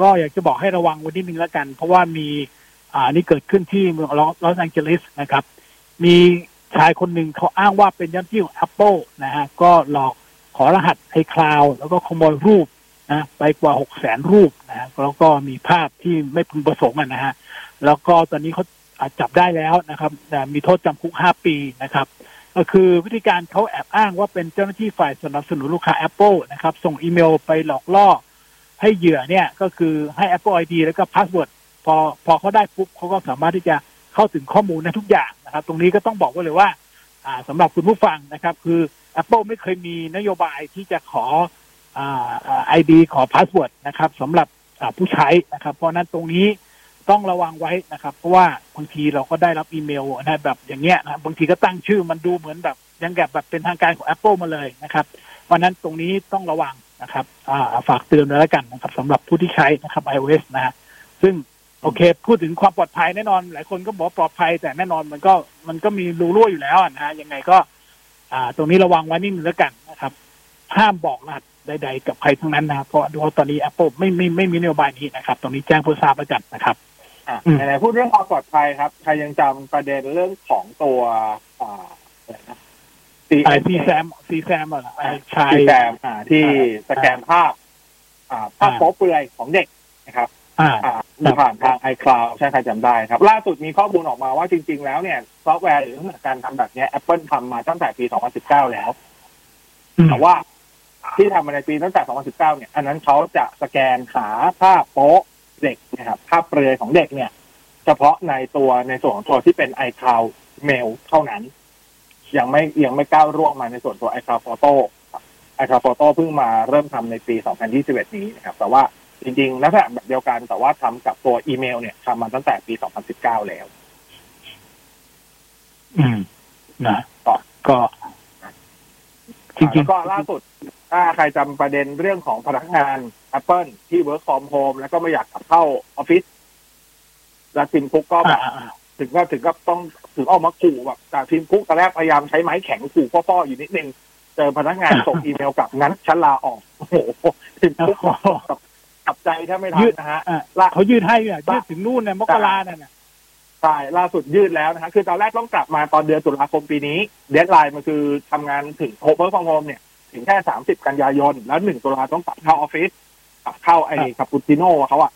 ก็อยากจะบอกให้ระวังว้นิดนึงแล้วกัน เพราะว่ามีอ่านี่เกิดขึ้นที่เมืองลอสแองเจลิสนะครับ มีชายคนหนึ่งเขาอ้างว่าเป็นเจ้าหน้าที่ของ Apple นะฮะก็หลอกขอรหัสไอคลาวแล้วก็ขโมยรูปนะไปกว่าหกแสนรูปนะฮะแล้วก็มีภาพที่ไม่พึงประสงค์นะฮะแล้วก็ตอนนี้เขาจับได้แล้วนะครับมีโทษจำคุกห้าปีนะครับ ก็คือวิธีการเขาแอบอ้างว่าเป็นเจ้าหน้าที่ฝ่ายสนับสนุนลูกค้า Apple นะครับ ส่งอีเมลไปหลอกล่อ ให้เหยื่อเนี่ยก็คือให้ Apple ID แล้วก็ password พอพอเขาได้ปุ๊บเขาก็สามารถที่จะเข้าถึงข้อมูลในทุกอย่างนะครับ ตรงนี้ก็ต้องบอกไว้เลยว่าอ่าสำหรับคุณผู้ฟังนะครับ คือ Apple ไม่เคยมีนโยบายที่จะขออ่า ID ขอ password นะครับสำหรับผู้ใช้นะครับ เพราะนั้นตรงนี้ต้องระวังไว้นะครับ เพราะว่าบางทีเราก็ได้รับอีเมลนะแบบอย่างเงี้ยนะบางทีก็ตั้งชื่อมันดูเหมือนแบบยังแบบแบบเป็นทางการของ Apple มาเลยนะครับเพราะนั้นตรงนี้ต้องระวัง นะครับอ่าฝากเตือนด้วยแล้วกันนะครับสำหรับผู้ที่ใช้นะครับ iOS นะฮะซึ่งโอเค พูดถึงความปลอดภัยแน่นอน หลายคนก็บอกว่าปลอดภัย แต่แน่นอนมันก็มันก็มีรูรั่วอยู่แล้วอะนะฮะยังไงก็ อ่า ตรงนี้ระวังไว้นิดนึงแล้วกันนะครับห้ามบอกรหัสใด ๆ กับใครทั้งนั้นนะครับเพราะดูว่าตอนนี้ Apple ไม่ไม่ไม่มีนโยบายนี้นะครับ ตรงนี้แจ้งผู้ทราบแล้วกันนะครับอะอืมไหนๆพูดเรื่องความปลอดภัยครับ ใครยังจำประเด็นเรื่องของตัวอ่าอะ ไรนะไอ CSAM CSAM อะไอชาย CSAM อ่าที่สแกนภาพ อ่าภาพอ่าโป๊เปลือยของเด็กนะครับ อ่าอ่าผ่านทาง iCloud ใช่ใครจำได้ครับ ล่าสุดมีข้อมูลออกมาว่าจริง ๆ แล้วเนี่ยซอฟต์แวร์หรือการทำแบบเนี้ย Apple ทำมาตั้งแต่ปี 2019 แล้ว แต่ว่าที่ทำมาในปีตั้งแต่ 2019 เนี่ย อันนั้นเขาจะสแกนหาภาพโป๊เด็กนะครับ ภาพเปลือยของเด็กเนี่ย เฉพาะในตัวในส่วนของตัวที่เป็น iCloud Mail เท่านั้น ยังไม่ยังไม่ก้าวร่วงมาในส่วนตัว iCloud Photo ครับ iCloud Photo เพิ่งมาเริ่มทำในปี 2021 นี้นะครับ แต่ว่าจริงๆลักษณะแบบเดียวกันแต่ว่าทำกับตัวอีเมล เนี่ยทำมาตั้งแต่ปี 2019 แล้ว อืม นะต่อก็จริงแล้วก็ล่าสุด ถ้าใครจำประเด็นเรื่องของพนักงาน Apple ที่ work from home แล้วก็ไม่อยากกลับเข้าออฟฟิศแล้ว Tim Cook ก็ๆแบอ่าบถึงก็ถึงก็ต้อง ถึงออกมาขู่แบบจาก Tim Cook ตอนแรกพยายามใช้ไม้แข็งขู่ฟ่อๆอยู่นิดนึงเจอพนักงานส่งอีเมลกลับงั้นฉันลาออกโอ้โห Tim Cook กลับกลับใจแทบไม่ทันนะฮะอ่าล่าเขายืดให้เนี่ยยืดถึงนู่นเนี่ยมกราเนี่ยนะใช่ล่าสุดยืดแล้วนะฮะคือตอนแรกต้องกลับมาตอนเดือนตุลาคมปีนี้ deadline มันคือทำงานถึง work from home เนี่ยถึงแค่สามสิบกันยายน แล้วหนึ่งตุลาต้องกลับเข้าออฟฟิศกลับเข้าไอ้คาปูชิโน่เขาอะ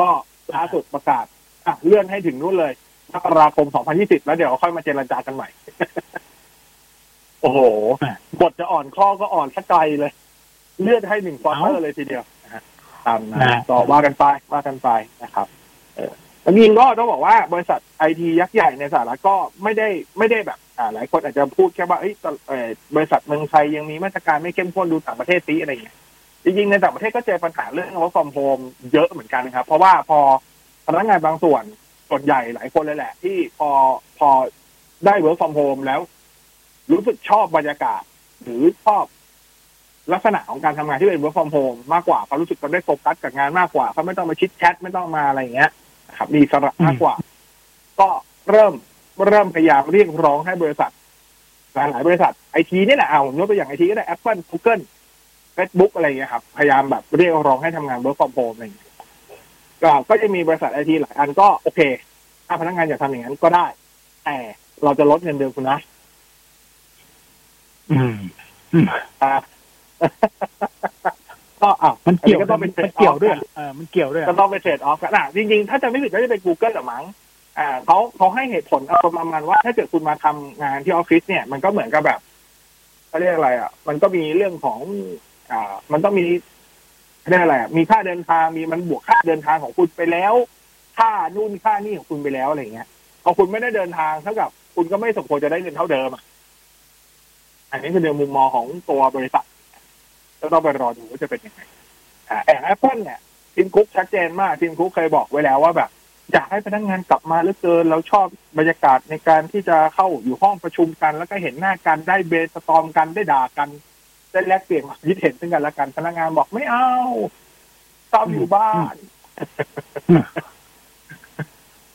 ก็ล่าสุดประกาศอะเลื่อนให้ถึงนู่นเลย มกราคม 2020 แล้วเดี๋ยวค่อยมาเจรจากันใหม่ โอ้โหบทจะอ่อนข้อก็อ่อนสักไกลเลย เลื่อนให้หนึ่งควอเตอร์เลยทีเดียวนะฮะตามนะต่อว่ากันไปว่ากันไปนะครับ เออแต่จริงๆก็ต้องบอกว่าบริษัทไอทียักษ์ใหญ่ในสหรัฐก็ไม่ได้ไม่ได้แบบอ่าหลายคนอาจจะพูดแค่ว่าเอ้ยเอ่อบริษัทเมืองไทยยังมีมาตรการไม่เข้มข้นดูต่างประเทศซีอะไรอย่างเงี้ยจริงๆในต่างประเทศก็เจอปัญหาเรื่อง work from home เยอะเหมือนกันนะครับ เพราะว่าพอพนักงานบางส่วน ส่วนใหญ่หลายคนเลยแหละ ที่พอพอได้ work from home แล้ว รู้สึกชอบบรรยากาศ หรือชอบลักษณะของการทำงานที่เป็น work from home มากกว่าเขารู้สึกเขาได้โฟกัสกับงานมากกว่าเขาไม่ต้องมาชิดแชทไม่ต้องมาอะไรอย่างเงี้ยครับมีสระมากกว่า ก็เริ่มเริ่มพยายามเรียกร้องให้บริษัทหลายหลายบริษัทไอทีนี่แหละเอาผมยกตัวอย่างไอทีก็ได้ Apple Google Facebook อะไรอย่างเงี้ยครับ พยายามแบบเรียกร้องให้ทำงาน work from home อะไรอย่างเงี้ย ก็ก็จะมีบริษัทไอทีหลายอันก็โอเค ถ้าพนักงานอยากทำอย่างนั้นก็ได้ แต่เราจะลดเงินเดือนคุณนะ อืมอ่าก็อ้าวมันเกี่ยวอัก็ต้องเป็นมันเกี่ยวด้วยเออมันเกี่ยวด้วยก็ต้องเป็นเทรดออฟกันอะจริง ๆ ถ้าจะไม่ผิดก็จะเป็น Google หรือมั้งอ่าเขาเขาให้เหตุผลเอาประมาณว่า ถ้าเกิดคุณมาทำงานที่ออฟฟิศเนี่ย มันก็เหมือนกับแบบเขาเรียกอะไรอะ มันก็มีเรื่องของ อ่า มันต้องมี เรียกอะไรอะมีค่าเดินทางมีมันบวกค่าเดินทางของคุณไปแล้ว ค่านู่นค่านี่ของคุณไปแล้วอะไรเงี้ยพอคุณไม่ได้เดินทางเท่ากับ คุณก็ไม่สมควรจะได้เงินเท่าเดิมอะอันนี้คือในมุมมองของตัวบริษัทก็ต้องไปรอดูว่าจะเป็นยังไงแต่แอปเปิลเนี่ย Tim Cook ชัดเจนมาก Tim Cook เคยบอกไว้แล้วว่าแบบอยากให้พนักงานกลับมาเหลือเกินเราชอบบรรยากาศในการที่จะเข้าอยู่ห้องประชุมกัน แล้วก็เห็นหน้ากันได้ brainstorm กันได้ด่ากัน ได้แลกเปลี่ยนความคิดเห็นซึ่งกันและกันพนักงานบอกไม่เอาชอบอยู่บ้าน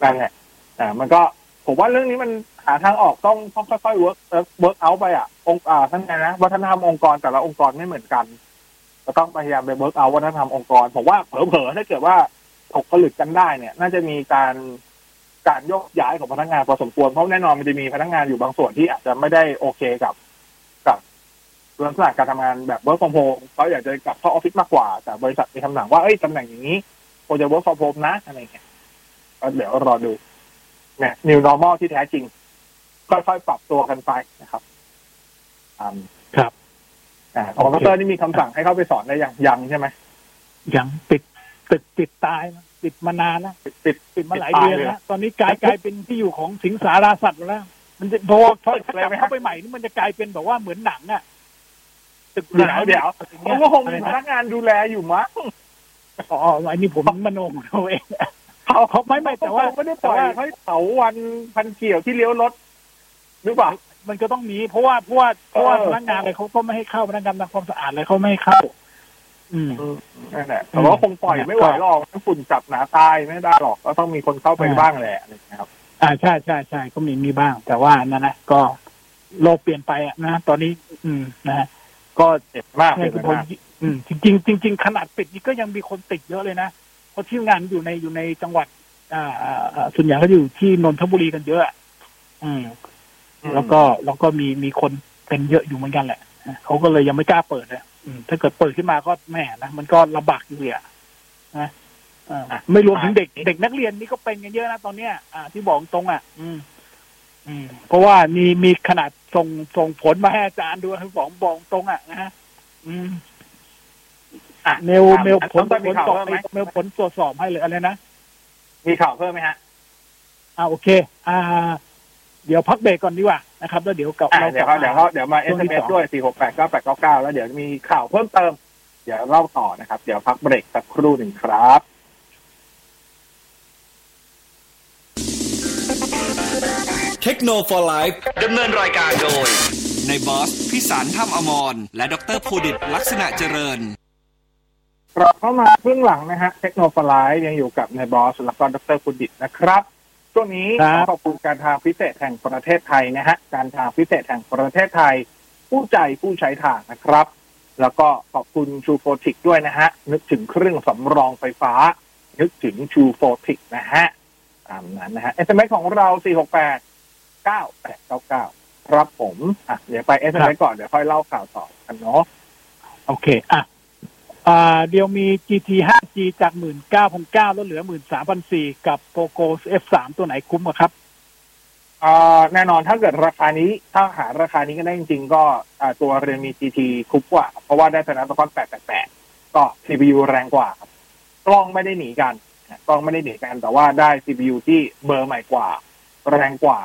นั่นแหละอ่ามันก็ผมว่าเรื่องนี้มันหาทางออกต้องต้องค่อยๆ work work out ไปอะ องค์อ่าท่านไงนะวัฒนธรรมองค์กรแต่ละองค์กรไม่เหมือนกันก็ต้องพยายามไป work out วัฒนธรรมองค์กรผมว่าเผลอๆถ้าเกิดว่าตกผลึกกันได้เนี่ย น่าจะมีการการโยกย้ายของพนักงานพอสมควรเพราะแน่นอนมันจะมีพนักงานอยู่บางส่วนที่อาจจะไม่ได้โอเคกับกับ ลักษณะการทำงานแบบ work from home เขาอยากจะกลับเข้าออฟฟิศมากกว่า แต่บริษัทมีคำสั่งว่าเอ้ยตำแหน่งอย่างนี้ควรจะ work from home นะอะไรเงี้ยก็เดี๋ยวรอดูเนี่ย new normal ที่แท้จริง ค่อยๆปรับตัวกันไปนะครับอืมครับอ่าของดร. นี่มีคำสั่งให้เข้าไปสอนได้ยังยังใช่ไหไหมยังติดติดติดตายนะติดมานานนะติดติดติดมาหลายเดือนแล้วตอนนี้กลายกลายเป็นที่อยู่ของสิงสาราสัตว์แล้ว มันจะพอพอถ้ากลับเข้าไปใหม่นี่มันจะกลายเป็นแบบว่าเหมือนหนังอะ ตึกเดี๋ยวเดี๋ยวอะไรเขาเงี้ยก็คงอะไรมีพนะนักงานดูแลอยู่มั้งอ๋ออันนี้ผมมโนของเราเองเขาเขาไม่ไม่แต่ว่าไม่ได้ปล่อยแต่ว่าให้เผาวันพันเกี่ยวที่เลี้ยวรถหรือเปล่ามันก็ต้องมีเพราะว่าเพราะว่าเพราะว่าเออพนักงานอะไรเขาก็ไม่ให้เข้าพนักงานทำความสะอาดอะไรเขาไม่ให้เข้า อืมนั่นแหละแต่ว่าคงปล่อยไม่ไหวหรอกมันฝุ่นจับหนาตายไม่ได้หรอกก็ต้องมีคนเข้าไปอ่าบ้างแหละอะไรอย่างเงี้ยครับ อ่าใช่ใช่ใช่ก็มีมีบ้าง แต่ว่านั่นนะก็โลกเปลี่ยนไปอะนะตอนนี้ อืมนะฮะ ก็เจ็บมากไงเจ็บคือผมมากอืมจริงๆจริงๆขนาดปิดนี่ก็ยังมีคนติดเยอะเลยนะ เพราะที่งานอยู่ในอยู่ในจังหวัด อ่าอ่าอ่าส่วนใหญ่ก็อยู่ที่นนทบุรีกันเยอะอะ อืม แล้วก็แล้วก็มีมีคนเป็นเยอะอยู่เหมือนกันแหละเขาก็เลยยังไม่กล้าเปิดเลยอืมถ้าเกิดเปิดขึ้นมาก็แหม่นะมันก็ลำบากอยู่เลยอะนะอ่าไม่รวมถึงเด็กเด็กนักเรียนนี่ก็เป็นกันเยอะนะตอนเนี้ยอ่าที่บอกตรงอะ อืมอืม เพราะว่ามีมีขนาดส่งส่งผลมาให้อาจารย์ดูให้บอกบอกตรงอะนะฮะอืมอะเมลเมลผลต้นผมีลข่าวสอบเพิ่มไหมเมลผลตรวจสอบให้เลยอะไรนะมีข่าวเพิ่มไหมฮะอ่าโอเค อ่า เดี๋ยวพักเบรกก่อนดีกว่านะครับแล้วเดี๋ยวกลับอะเราเดี๋ยวกลัเขาบเดี๋ยวมาเขาเดี๋ยวมาช่วงที่ SMS สองด้วย4 6 8 9 8 9 9แล้วเดี๋ยวมีข่าวเพิ่มเติม เดี๋ยวเล่าต่อนะครับ เดี๋ยวพักเบรกสักครู่หนึ่งครับ เทคโนโลยีดำเนินรายการโดย ในบอส พิสารถ้ำอมร และดรภูดิตลักษณะเจริญกลับเข้ามาครึ่งหลังนะฮะ เทคโนโลยียังอยู่กับนายบอส แล้วก็ดรคุณดิตนะครับช่วงนี้ครัขอบขอบคุณการทางพิเศษแห่งประเทศไทยนะฮะ การทางพิเศษแห่งประเทศไทย ผู้ใจผู้ใช้ทางนะครับ แล้วก็ขอบคุณชูโฟติกด้วยนะฮะ นึกถึงเครื่องสำรองไฟฟ้า นึกถึงชูโฟติกนะฮะตามนั้นนะฮะ SMS ของเรา 468 9899ครับผมอะเดี๋ยวไป SMS ก่อนเดี๋ยวค่อยเล่าข่าวต่อกันเนาะโอเคอะอ่าเดี๋ยวมี GT 5G จาก19,900ลดเหลือ13,400กับ Poco F3 ตัวไหนคุ้มกว่าครับอ่าแน่นอนถ้าเกิดราคานี้ถ้าหาราคานี้กันได้จริง ๆ ก็อ่าตัวเรียนมี GT คุ้มกว่า เพราะว่าได้สนับสนุน888ก็ CPU แรงกว่าครับกล้องไม่ได้หนีกันนะกล้องไม่ได้หนีกันแต่ว่าได้ CPU ที่เบอร์ใหม่กว่า แรงกว่า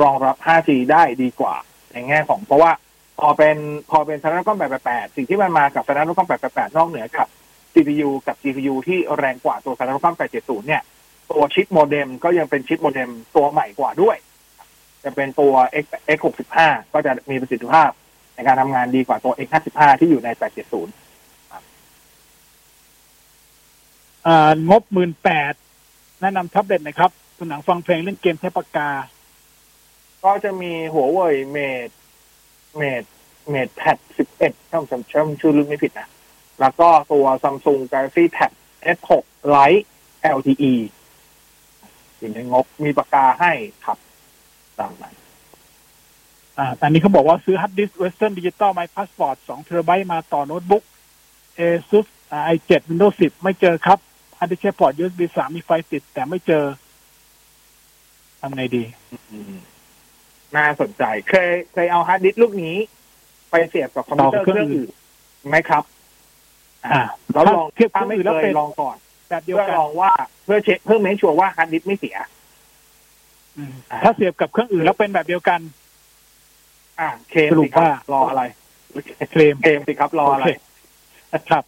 รองรับ 5G ได้ดีกว่า ในแง่ของเพราะว่าพอเป็นพอเป็น Snapdragon 888 สิ่งที่มันมากับ Snapdragon 888 นอกเหนือกับ CPU กับ GPU ที่แรงกว่าตัว Snapdragon 870 เนี่ย ตัวชิปโมเด็มก็ยังเป็นชิปโมเด็มตัวใหม่กว่าด้วย จะเป็นตัว X X65 ก็จะมีประสิทธิภาพในการทำงานดีกว่าตัว X55 ที่อยู่ใน 870อ่างบ18,000แนะนำแท็บเล็ตนะครับตัวหนังฟังเพลงเล่นเกมใช้ปากกา ก็จะมีหัวเว่ยเมดเมดเมดแพด11ถ้าผมจำชื่อชื่อรุ่นไม่ผิดนะ แล้วก็ตัว Samsung Galaxy Tab S6 Lite LTE อยู่ในงบมีปากกาให้ครับตามนั้นอ่าตอนนี้เขาบอกว่าซื้อฮาร์ดดิสก์ Western Digital My Passport 2เทราไบต์มาต่อโน้ตบุ๊ก ASUS i7 Windows 10 ไม่เจอครับฮาร์ดดิสก์ใช้พอร์ต USB 3 มีไฟติด แต่ไม่เจอทำไงดีอืม น่าสนใจ เคยเคยเอาฮาร์ดดิสก์ลูกนี้ ไปเสียบกับคอมพิวเตอร์ต่อเคเครื่รื่อองงอื่อื่นนไหมครับ อ่าแล้วลองเทียบเคถ้ารื่องไม่อื่นแล้วเคเป็ยนลองก่อนแบบเดียวเพื่อกันลองว่าเพื่อเช็คเพื่อเมคชัวร์ว่าฮาร์ดดิสก์ไม่เสียอืมถ้าเสียบกับเครื่องอื่นแล้วเป็นแบบเดียวกัน อ่าเคมสรุสิปครับว่ารออะไรเคลมเคมสิครับรออะไรโเคครับ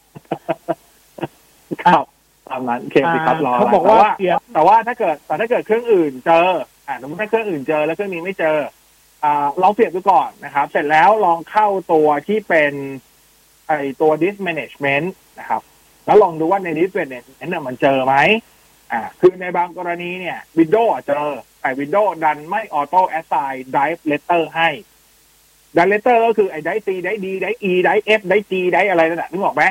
ครับตามนั้นเคมสิครับรออะไรเขาบอกแต่ว่าว่าเสียบแต่ว่าถ้าเกิดแต่ถ้าเกิดเครื่องอื่นเจอ อ่าสมมติถ้าเครื่องอื่นเจอแล้วเครื่องนี้ไม่เจออ่าลองเปรียบดูก่อนนะครับ เสร็จแล้วลองเข้าตัวที่เป็นไอตัว disk management นะครับ แล้วลองดูว่าใน disk management เนี่ยมันเจอไหมอ่าคือในบางกรณีเนี่ย Windows เจอแต่ Windows ดันไม่ auto assign drive letter ให้ drive letter ก็คือไอ้ drive C drive D drive E drive F drive G drive อะไรนั่นแหละนึกออกไหม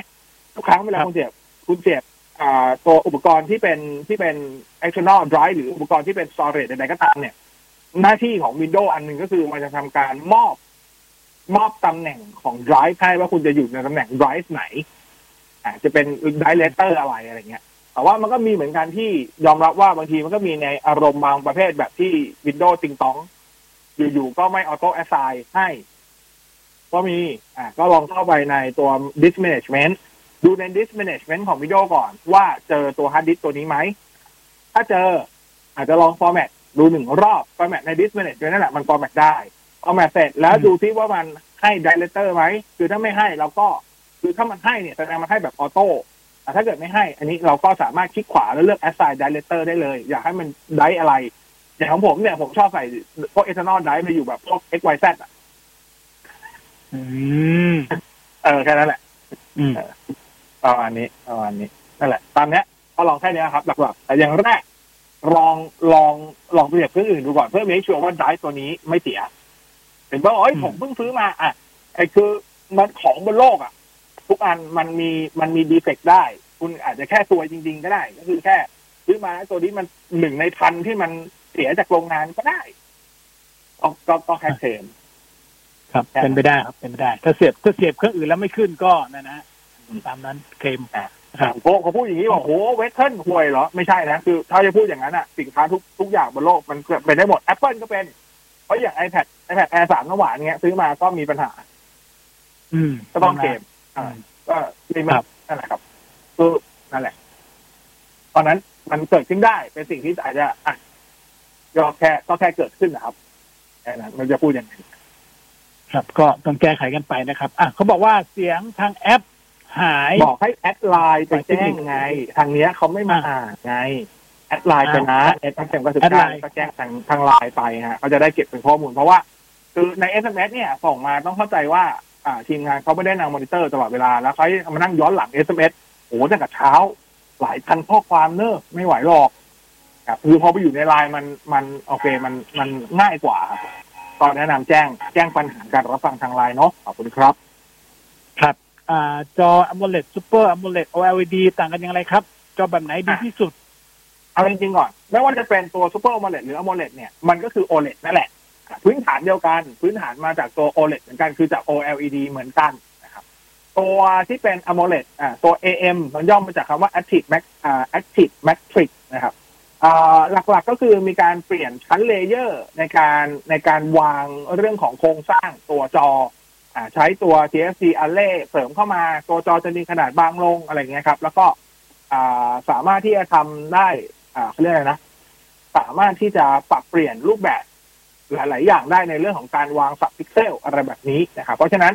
ทุกครั้งเวลาคุณเสียบคุณเสียบ ตัวอุปกรณ์ที่เป็นที่เป็น external drive หรืออุปกรณ์ที่เป็น storage ใดๆก็ตามเนี่ย หน้าที่ของ Windows อันหนึ่งก็คือมันจะทำการมอบมอบตำแหน่งของ drive ให้ว่าคุณจะอยู่ในตำแหน่ง drive ไหนอาจะเป็น drive letter อะไรอะไรเงี้ยแต่ว่ามันก็มีเหมือนกันที่ยอมรับว่าบางทีมันก็มีในอารมณ์บางประเภทแบบที่ Windows ติงตอง อยู่ๆก็ไม่ auto assign ให้ ก็มีอ่าก็ลองเข้าไปในตัว disk management ดูใน disk management ของ Windows ก่อน ว่าเจอตัว hard disk ตัวนี้ไหม ถ้าเจออาจจะลอง format ดูหนึ่งรอบ format ใน disk management นั่นแหละมัน format ได้ format เสร็จแล้วอืมดูซิว่ามันให้ director ไหมคือถ้าไม่ให้เราก็คือถ้ามันให้เนี่ยแสดงมันให้แบบออโต้แต่ถ้าเกิดไม่ให้ อันนี้เราก็สามารถคลิกขวาแล้วเลือก assign director ได้เลย อยากให้มันได้อะไรอย่างของผมเนี่ยผมชอบใส่พวก external drive ไปอยู่แบบพวก xyz อะอืมเออแค่นั้นแหละ อืม ประมาณนี้ประมาณนี้นั่นแหละ ตามเนี้ยก็ลองแค่เนี้ยครับ หลักๆแต่อย่างแรกลองลองลองเสียบเครื่องอื่นดูก่อนเพื่อ make sure ว่า drive ตัวนี้ไม่เสียเห็นป่ะโอ้ยอืมผมเพิ่งซื้อมา อะไอ้คือมันของบนโลกอะ ทุกอันมันมีมันมี defect ได้ คุณอาจจะแค่ตัวจริง ๆ ก็ได้ ก็คือแค่ซื้อมาตัวนี้มันหนึ่งในพันที่มันเสียจากโรงงานก็ได้เพก็ก็ก็แค่เคลมครับใช่เป็นไปได้ครับเป็นไปได้ ถ้าเสียบถ้าเสียบเครื่องอื่นแล้วไม่ขึ้นก็นั่นนะ ตามนั้นเคลมครับโอ้เขาพูดอย่างนี้บอกโหเวทเทิลห่วยเหรอ ไม่ใช่นะ คือ ถ้าจะพูดอย่างนั้นอะสินค้าทุกทุกอย่างบนโลกมันเป็นได้หมด Apple ก็เป็น เพราะอย่าง iPad iPad Air 3น้ำหวานเงี้ย ซื้อมาก็มีปัญหา อืมก็ต้องเคลมอืมก็ลิมิครัตบนั่นแหละครับคือนั่นแหละ ตอนนั้นมันเกิดขึ้นได้เป็นสิ่งที่อาจจะอะก็แค่ก็แค่เกิดขึ้นนะครับแค่นั้นมันจะพูดยังไงครับ ก็ต้องแก้ไขกันไปนะครับ อะเขาบอกว่าเสียงทางแอป หาย บอกให้ add LINE ไปแจ้งไง ทางเนี้ยเขาไม่มาอ่านไง add LINE ไปนะแอดแอดก็สิบแอดไลเก้าน์ก็แจ้งทางทางไลน์ไปฮะเขาจะได้เก็บเป็นข้อมูลเพราะว่า คือใน SMS เนี่ยส่งมาต้องเข้าใจว่าอ่าทีมงานเขาไม่ได้นั่งมอนิเตอร์ตลอดเวลาแล้วเขามานั่งย้อนหลัง SMS โอ้โหตั้งแต่เช้า หลายพันข้อความเนอะไม่ไหวหรอกครับคือพอไปอยู่ในไลน์มันมันโอเคมันมันง่ายกว่าครับก็แนะนำแจ้งแจ้งปัญหาการรับฟังทางไลน์เนาะขอบคุณครับครับ อ่าจอ AMOLED Super AMOLED OLED ต่างกันอย่างไรครับ จอแบบไหนดีที่สุด เอาจริงๆก่อน ไม่ว่าจะเป็นตัว Super AMOLED หรือ AMOLED เนี่ย มันก็คือ OLED นั่นแหละ พื้นฐานเดียวกัน พื้นฐานมาจากตัว OLED เหมือนกัน คือจาก OLED เหมือนกันนะครับ ตัวที่เป็น AMOLED อ่า ตัว AM มันย่อมาจากคำว่า Active Max อ่า Active Matrix นะครับอ่าหลักๆก็คือมีการเปลี่ยนชั้น layer ในการในการวางเรื่องของโครงสร้างตัวจออ่า ใช้ตัว TFT Array เสริมเข้ามา ตัวจอจะมีขนาดบางลงอะไรเงี้ยครับ แล้วก็สามารถที่จะทำได้เขาเรียกอะไรนะ สามารถที่จะปรับเปลี่ยนรูปแบบหลาย ๆ อย่างได้ในเรื่องของการวาง subpixel อะไรแบบนี้นะครับเพราะฉะนั้น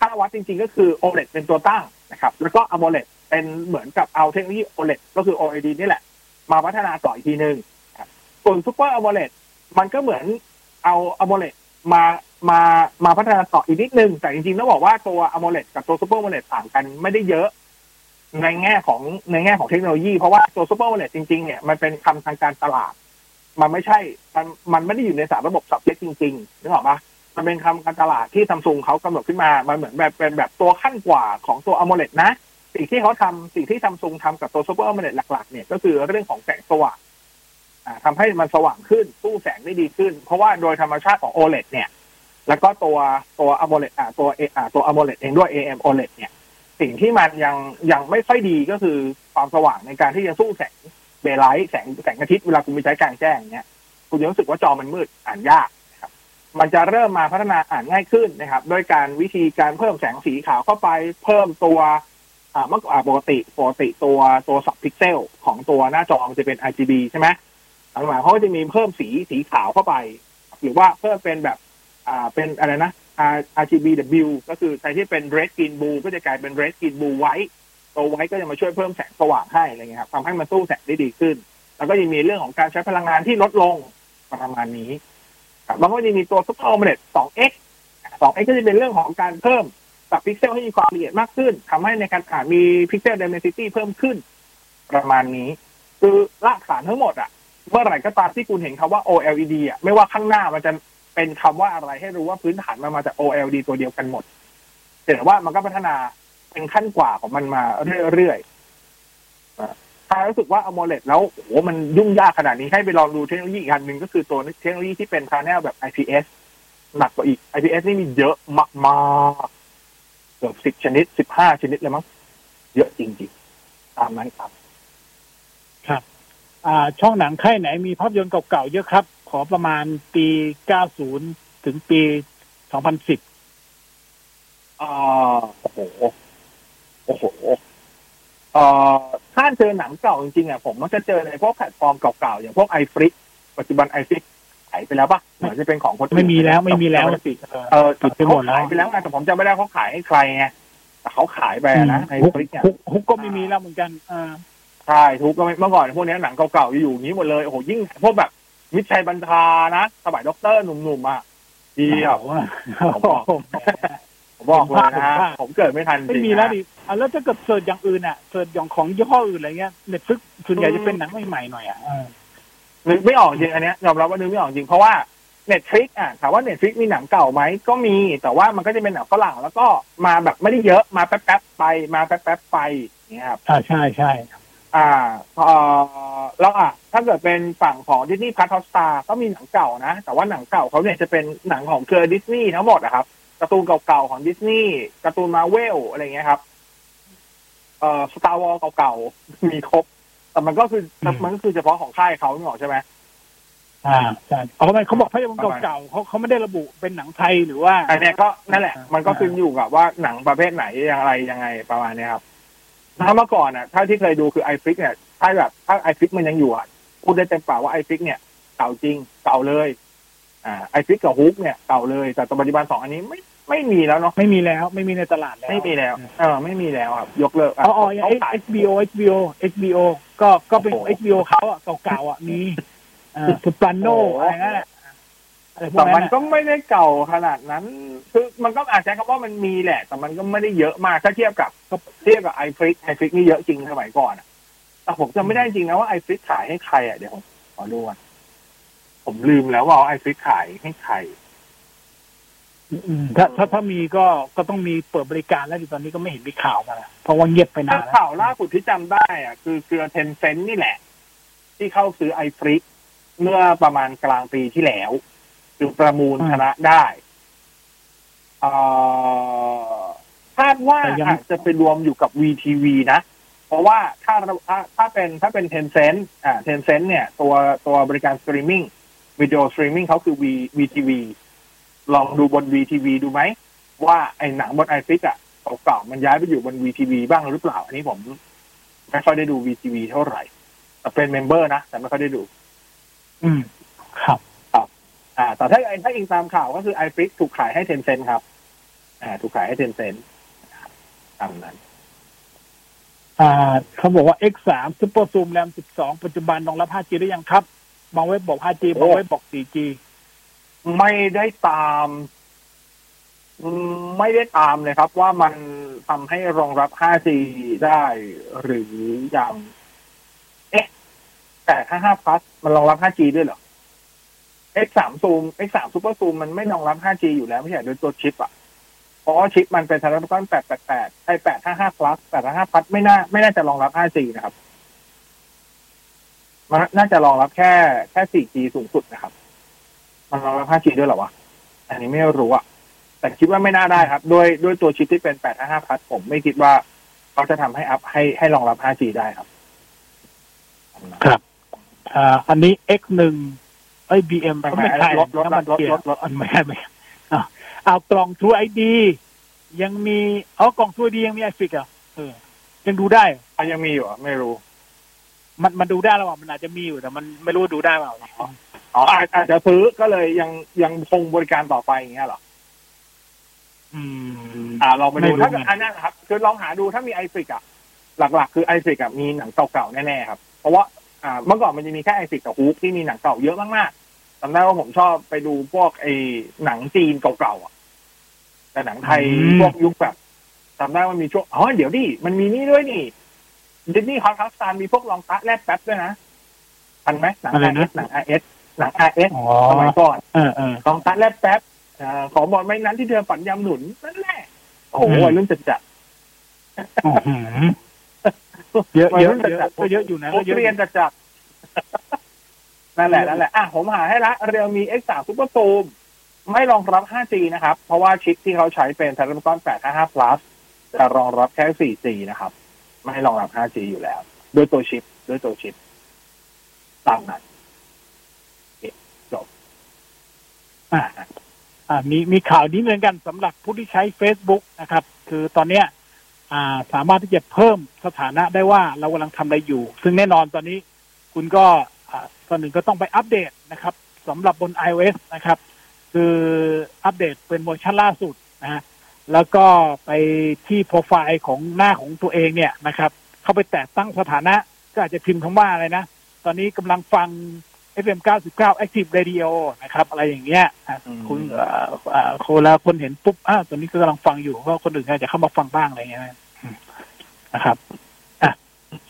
ถ้าวัดจริง ๆ ก็คือ OLED เป็นตัวตั้งนะครับ แล้วก็ AMOLED เป็นเหมือนกับเอาเทคโนโลยี OLED ก็คือ OLED นี่แหละ มาพัฒนาต่ออีกทีหนึ่งส่วน Super AMOLED มันก็เหมือนเอา AMOLED มา มามาพัฒนาต่ออีกนิดนึง แต่จริงๆต้องบอกว่าตัว AMOLED กับตัว Super AMOLED ต่างกันไม่ได้เยอะ ในแง่ของในแง่ของเทคโนโลยี เพราะว่าตัว Super AMOLED จริงๆเนี่ยมันเป็นคำทางการตลาด มันไม่ใช่มันมันไม่ได้อยู่ในสารระบบสับเซตจริงๆนึกออกปะมันเป็นคำการตลาดที่ซัมซุงเขากำหนดขึ้นมา มันเหมือนแบบเป็นแบบตัวขั้นกว่าของตัว AMOLED นะสิ่งที่เขาทำสิ่งที่ซัมซุงทำกับตัว Super AMOLED หลักๆเนี่ยก็คือเรื่องของแสงสว่างอ่าทำให้มันสว่างขึ้นสู้แสงได้ดีขึ้น เพราะว่าโดยธรรมชาติของ OLED เนี่ย แล้วก็ตัวตัว AMOLED อ่าตัวเออ่าตัว AMOLED เองด้วย AM OLED เนี่ย สิ่งที่มันยังยังไม่ค่อยดีก็คือความสว่างในการที่จะสู้แสงเบไลท์แสงแสงอาทิตย์เวลาคุณไปใช้กลางแจ้งเนี่ยคุณจะรู้สึกว่าจอมันมืดอ่านยากนะครับ มันจะเริ่มมาพัฒนาอ่านง่ายขึ้นนะครับ ด้วยการวิธีการเพิ่มแสงสีขาวเข้าไปเพิ่มตัวอ่าเมื่อก่อนปกติปกติตัวตัวสับพิกเซลของตัวหน้าจอมันจะเป็น RGB ใช่ไหมหลังๆเขาก็จะมีเพิ่มสีสีขาวเข้าไป หรือว่าเพิ่มเป็นแบบ อ่าเป็นอะไรนะ RGBW ก็คือใช้ที่เป็น red green blue ก็จะกลายเป็น red green blue white ตัว white ก็จะมาช่วยเพิ่มแสงสว่างให้อะไรเงี้ยครับทำให้มันสู้แสงได้ดีขึ้น แล้วก็ยังมีเรื่องของการใช้พลังงานที่ลดลงประมาณนี้ครับแล้วก็ยังมีตัว Super AMOLED 2X 2X ก็จะเป็นเรื่องของการเพิ่มปรับพิกเซลให้มีความละเอียดมากขึ้นทำให้ในการอ่านมีพิกเซล density เพิ่มขึ้น ประมาณนี้ คือรากฐานทั้งหมดอะเมื่อไหร่ก็ตามที่คุณเห็นคำว่า OLED อะไม่ว่าข้างหน้ามันจะ เป็นคำว่าอะไรให้รู้ว่าพื้นฐานมันมาจาก OLED ตัวเดียวกันหมด แต่ว่ามันก็พัฒนาเป็นขั้นกว่าของมันมาเรื่อยๆถ้ารู้สึกว่า AMOLED แล้วโอ้โหมันยุ่งยากขนาดนี้ให้ไปลองดูเทคโนโลยีอีกอันหนึ่งก็คือตัวเทคโนโลยีที่เป็น panel แบบ IPS หนักกว่าอีก IPS นี่มีเยอะมากๆเกือบสิบชนิดสิบห้าชนิดเลยมั้งเยอะจริงๆ ตามนั้นครับอ่า ช่องหนังค่ายไหนมีภาพยนตร์เก่าๆเยอะครับ ขอประมาณปี 90 ถึงปี 2010อ่าโอ้โห โอ้โหเอ่อถ้าเจอหนังเก่าจริงๆอะผมมักจะเจอในพวกแพลตฟอร์มเก่าๆ อย่างพวกไอฟริกปัจจุบัน iflix ขายไปแล้วปะเหมือนจะเป็นของคนอื่นไม่มีแล้วไม่มีแล้วปิดเออเออปิดไปหมดแล้วเขาขายไปแล้วไงแต่ผมจำไม่ได้เขาขายให้ใครไงแต่เขาขายไปอะนะไอ HOOQ ฟริกเนี่ย HOOQ HOOQ ก็ไม่มีแล้วเหมือนกันอ่าใช่ HOOQ ก็ไม่เมื่อก่อนพวกนี้หนังเก่าๆอยู่อย่างนี้หมดเลยโอ้โหยิ่งพวกแบบ มิตรชัยบัญชานะสมัยด็อกเตอร์หนุ่มๆอะดีอะผมบอกผมบอกเลยนะฮะผมว่าผมเกิดไม่ทันจไม่ริงมีแล้วนะดิอะแล้วถ้าเกิด search อย่างอื่นอะ search อย่างของยี่ห้ออื่นอะไรเงี้ย Netflixส่วนใหญ่จะเป็นหนังใหม่ๆหน่อยอะอ่านึกไม่ออกจริงอันเนี้ยยอมรับว่านึกไม่ออกจริงเพราะว่า Netflix อะถามว่า Netflix มีหนังเก่าไหมก็มี แต่ว่ามันก็จะเป็นหนังฝรั่งแล้วก็มาแบบไม่ได้เยอะมาแป๊บๆไปมาแป๊บๆไปอย่างเงี้ยครับอ่าใช่ใช่ อ่าเอ่อแล้วอะถ้าเกิดเป็นฝั่งของ Disney+ Hotstar ก็มีหนังเก่านะ แต่ว่าหนังเก่าเขาเนี่ยจะเป็นหนังของเครือดิสนีย์ทั้งหมดนะครับการ์ตูนเก่าๆของดิสนีย์การ์ตูนมาเวลอะไรเงี้ยครับ เอ่อ Star Wars เก่าๆมีครบ แต่มันก็คือมันก็คือเฉพาะของค่ายเขาหนอกใช่ไหมอ่าใช่เอาไปเขาบอกภาพยนตร์เก่าๆเขาเขาไม่ได้ระบุเป็นหนังไทยหรือว่าอันเนี้ยก็นั่นแหละ มันก็ขึ้นอยู่กับว่าหนังประเภทไหนอย่างไรยังไงประมาณเนี้ยครับ ถ้าเมื่อก่อนอะถ้าที่เคยดูคือไอฟิกเนี่ยถ้าแบบถ้าไอฟิกมันยังอยู่อะพูดได้เต็มปากว่าไอฟิกเนี่ยเก่าจริงเก่าเลยอ่าไอฟิกกับ HOOQ เนี่ยเก่าเลย แต่ปัจจุบันสองอันนี้ไม่ไม่มีแล้วเนาะไม่มีแล้วไม่มีในตลาดแล้วไม่มีแล้วเออไม่มีแล้วครับยกเลิกอ๋ออ๋ออย่างเขาขาย HBO HBO HBO ก็ก็เป็นโอ้โห HBO เขาอะเก่าๆอะมีอ่าสุปราโนโอ้โหอะไรนั่นแหละ อะไรพวแต่กนั้มันนอะก็ไม่ได้เก่าขนาดนั้น คือมันก็อาจจะคำว่ามันมีแหละ แต่มันก็ไม่ได้เยอะมากถ้าเทียบกับก็เทียบกับไอฟริกไอฟริกนี่เยอะจริงสมัยก่อนอะแต่ผมจำไม่ได้จริงนะว่าไอฟริกขายให้ใครอะเดี๋ยวผมขอดูก่อนผมลืมแล้วว่าไอฟริกขายให้ใคร อืมถ้าถ้าถ้ามีก็ก็ต้องมีเปิดบริการแล้วดิตอนนี้ก็ไม่เห็นมีข่าวมาแล้วเพราะว่าเงียบไปนาถ้านแล้วข่าวล่าสุดที่จำได้อะคือเครือเทนเซนนี่แหละ ที่เข้าซื้อไอฟริกเมื่อประมาณกลางปีที่แล้ว คือประมูลชนะได้เอ่อคาดว่าอาจจะไปรวมอยู่กับ VTV นะ เพราะว่าถ้าถ้าถ้าเป็นถ้าเป็น Tencent อ่า Tencent เนี่ย ตัวตัวบริการสตรีมมิ่งวิดีโอสตรีมมิ่งเขาคือ We WeTV ลองดูบน WeTV ดูไหม ว่าไอ้หนังบนไอฟิกอะเก่าๆมันย้ายไปอยู่บน WeTV บ้างหรือเปล่า อันนี้ผมไม่ค่อยได้ดู WeTV เท่าไหร่แต่เป็น member นะ แต่ไม่ค่อยได้ดู อืม ครับ อ่าแต่ถ้าถ้าอิงตามข่าวก็คือไอฟิกถูกขายให้ Tencent ครับ อ่า ถูกขายให้ Tencent ตามนั้น อ่าเขาบอกว่า X3 Super Zoom RAM 12 ปัจจุบันรองรับ 5G ได้ยังครับ บางเว็บบอก 5G บางเว็บบอก 4G ไม่ได้ตามอืมไม่ได้ตามเลยครับ ว่ามันทำให้รองรับ 5G ได้หรือยัง เอ๊ะ แต่ถ้า5 plus มันรองรับ 5G ด้วยเหรอ X3 Zoom X3 Super Zoom มันไม่รองรับ 5G อยู่แล้วไม่ใช่โดยตัวชิปอะ เพราะว่าชิปมันเป็น Snapdragon 888ไอ้855 plus 855 plus ไม่น่า ไม่น่าจะรองรับ 5G นะครับ มันน่าจะรองรับแค่แค่ 4G สูงสุดนะครับ มันรองรับ 5G ด้วยหรอวะ อันนี้ไม่รู้อะ แต่คิดว่าไม่น่าได้ครับ ด้วยด้วยตัวชิปที่เป็น855 plus ผมไม่คิดว่าเขาจะทำให้อัพให้ให้รองรับ 5G ได้ครับ ครับ อ่า อันนี้ X1 เอ้ย BM ไม่ก็ไม่ไม่ใช่ลดลดน้ำมันลดเกียลร์ดลดอันไม่ใช่ไม่ใช่อ่าเอากล่อง True ID ยังมีอ๋อกล่อง True ID ยังมีไอฟิกอะเออ ยังดูได้เหรออะยังมีอยู่อะไม่รู้ มันมันดูได้แล้วอะมันอาจจะมีอยู่แต่มันไม่รู้ว่าดูได้เปล่าอ๋ออาจอาจจะซื้อก็เลยยังยังคงบริการต่อไปอย่างเงี้ยเหรออืม อ่าลองไปไม่ดูรู้ถ้าเกิดไงอันนั้นนะครับ คือลองหาดูถ้ามีไอฟิกอะหลักๆ คือไอฟิกอะมีหนังเก่าๆแน่ๆครับ เพราะว่าอ่าเมื่อก่อนมันจะมีแค่ไอฟิกกับ HOOQ ที่มีหนังเก่าเยอะมากๆ จำได้ว่าผมชอบไปดูพวกไอหนังจีนเก่าๆอะแต่หนังไทยพวกยุคแบบจำได้ว่ามีช่วงอ๋อเดี๋ยวดิมันมีนี่ด้วยนี่ดิสนีย์ฮอตคัสตานมีพวกลองตะแลบแป๊บด้วยนะทันไหมหนังอะไรอานะเอสหนังอาเอสหนังอาเอสอ๋อสมัยก่อนเออเออลองตะแลบแป๊บอ่าขอบอกไม่นั้นที่เธอฝันยำหนุนนั่นแหละโอ้โหอืมวัยรุ่นจัดจัดอื้อหือเยอะเยอะเยอะก็เยอะอยู่นะโอ้ก็เยอะอเรียนยู่จัดจัด นั่นแหละนั่นแหละอะผมหาให้ละเรียวมี X3 Super Zoom ไม่รองรับ 5G นะครับ เพราะว่าชิปที่เขาใช้เป็น Snapdragon 855 plus จะรองรับแค่ 4G นะครับ ไม่รองรับ 5G อยู่แล้ว ด้วยตัวชิป ด้วยตัวชิปตามนั้นอ่าอ่ามีมีข่าวนี้เหมือนกันสำหรับผู้ที่ใช้ Facebook นะครับ คือตอนเนี้ย อ่าสามารถที่จะเพิ่มสถานะได้ว่าเรากำลังทำอะไรอยู่ ซึ่งแน่นอนตอนนี้ คุณก็ อ่าตอนหนึ่งก็ต้องไปอัปเดตนะครับสำหรับบน iOS นะครับ คืออัปเดตเป็นเวอร์ชันล่าสุดนะฮะแล้วก็ไปที่โปรไฟล์ของหน้าของตัวเองเนี่ยนะครับ เข้าไปแตะตั้งสถานะก็อาจจะพิมพ์คำว่าอะไรนะ ตอนนี้กำลังฟัง FM 99 Active Radio นะครับ อะไรอย่างเงี้ยอะอืมคุณเอ่อเอ่อคนละคนเห็นปุ๊บอ้าวตอนนี้ก็กำลังฟังอยู่ก็คนอื่นอาจจะเข้ามาฟังบ้างอะไรอย่างเงี้ยนะอืมนะครับอะ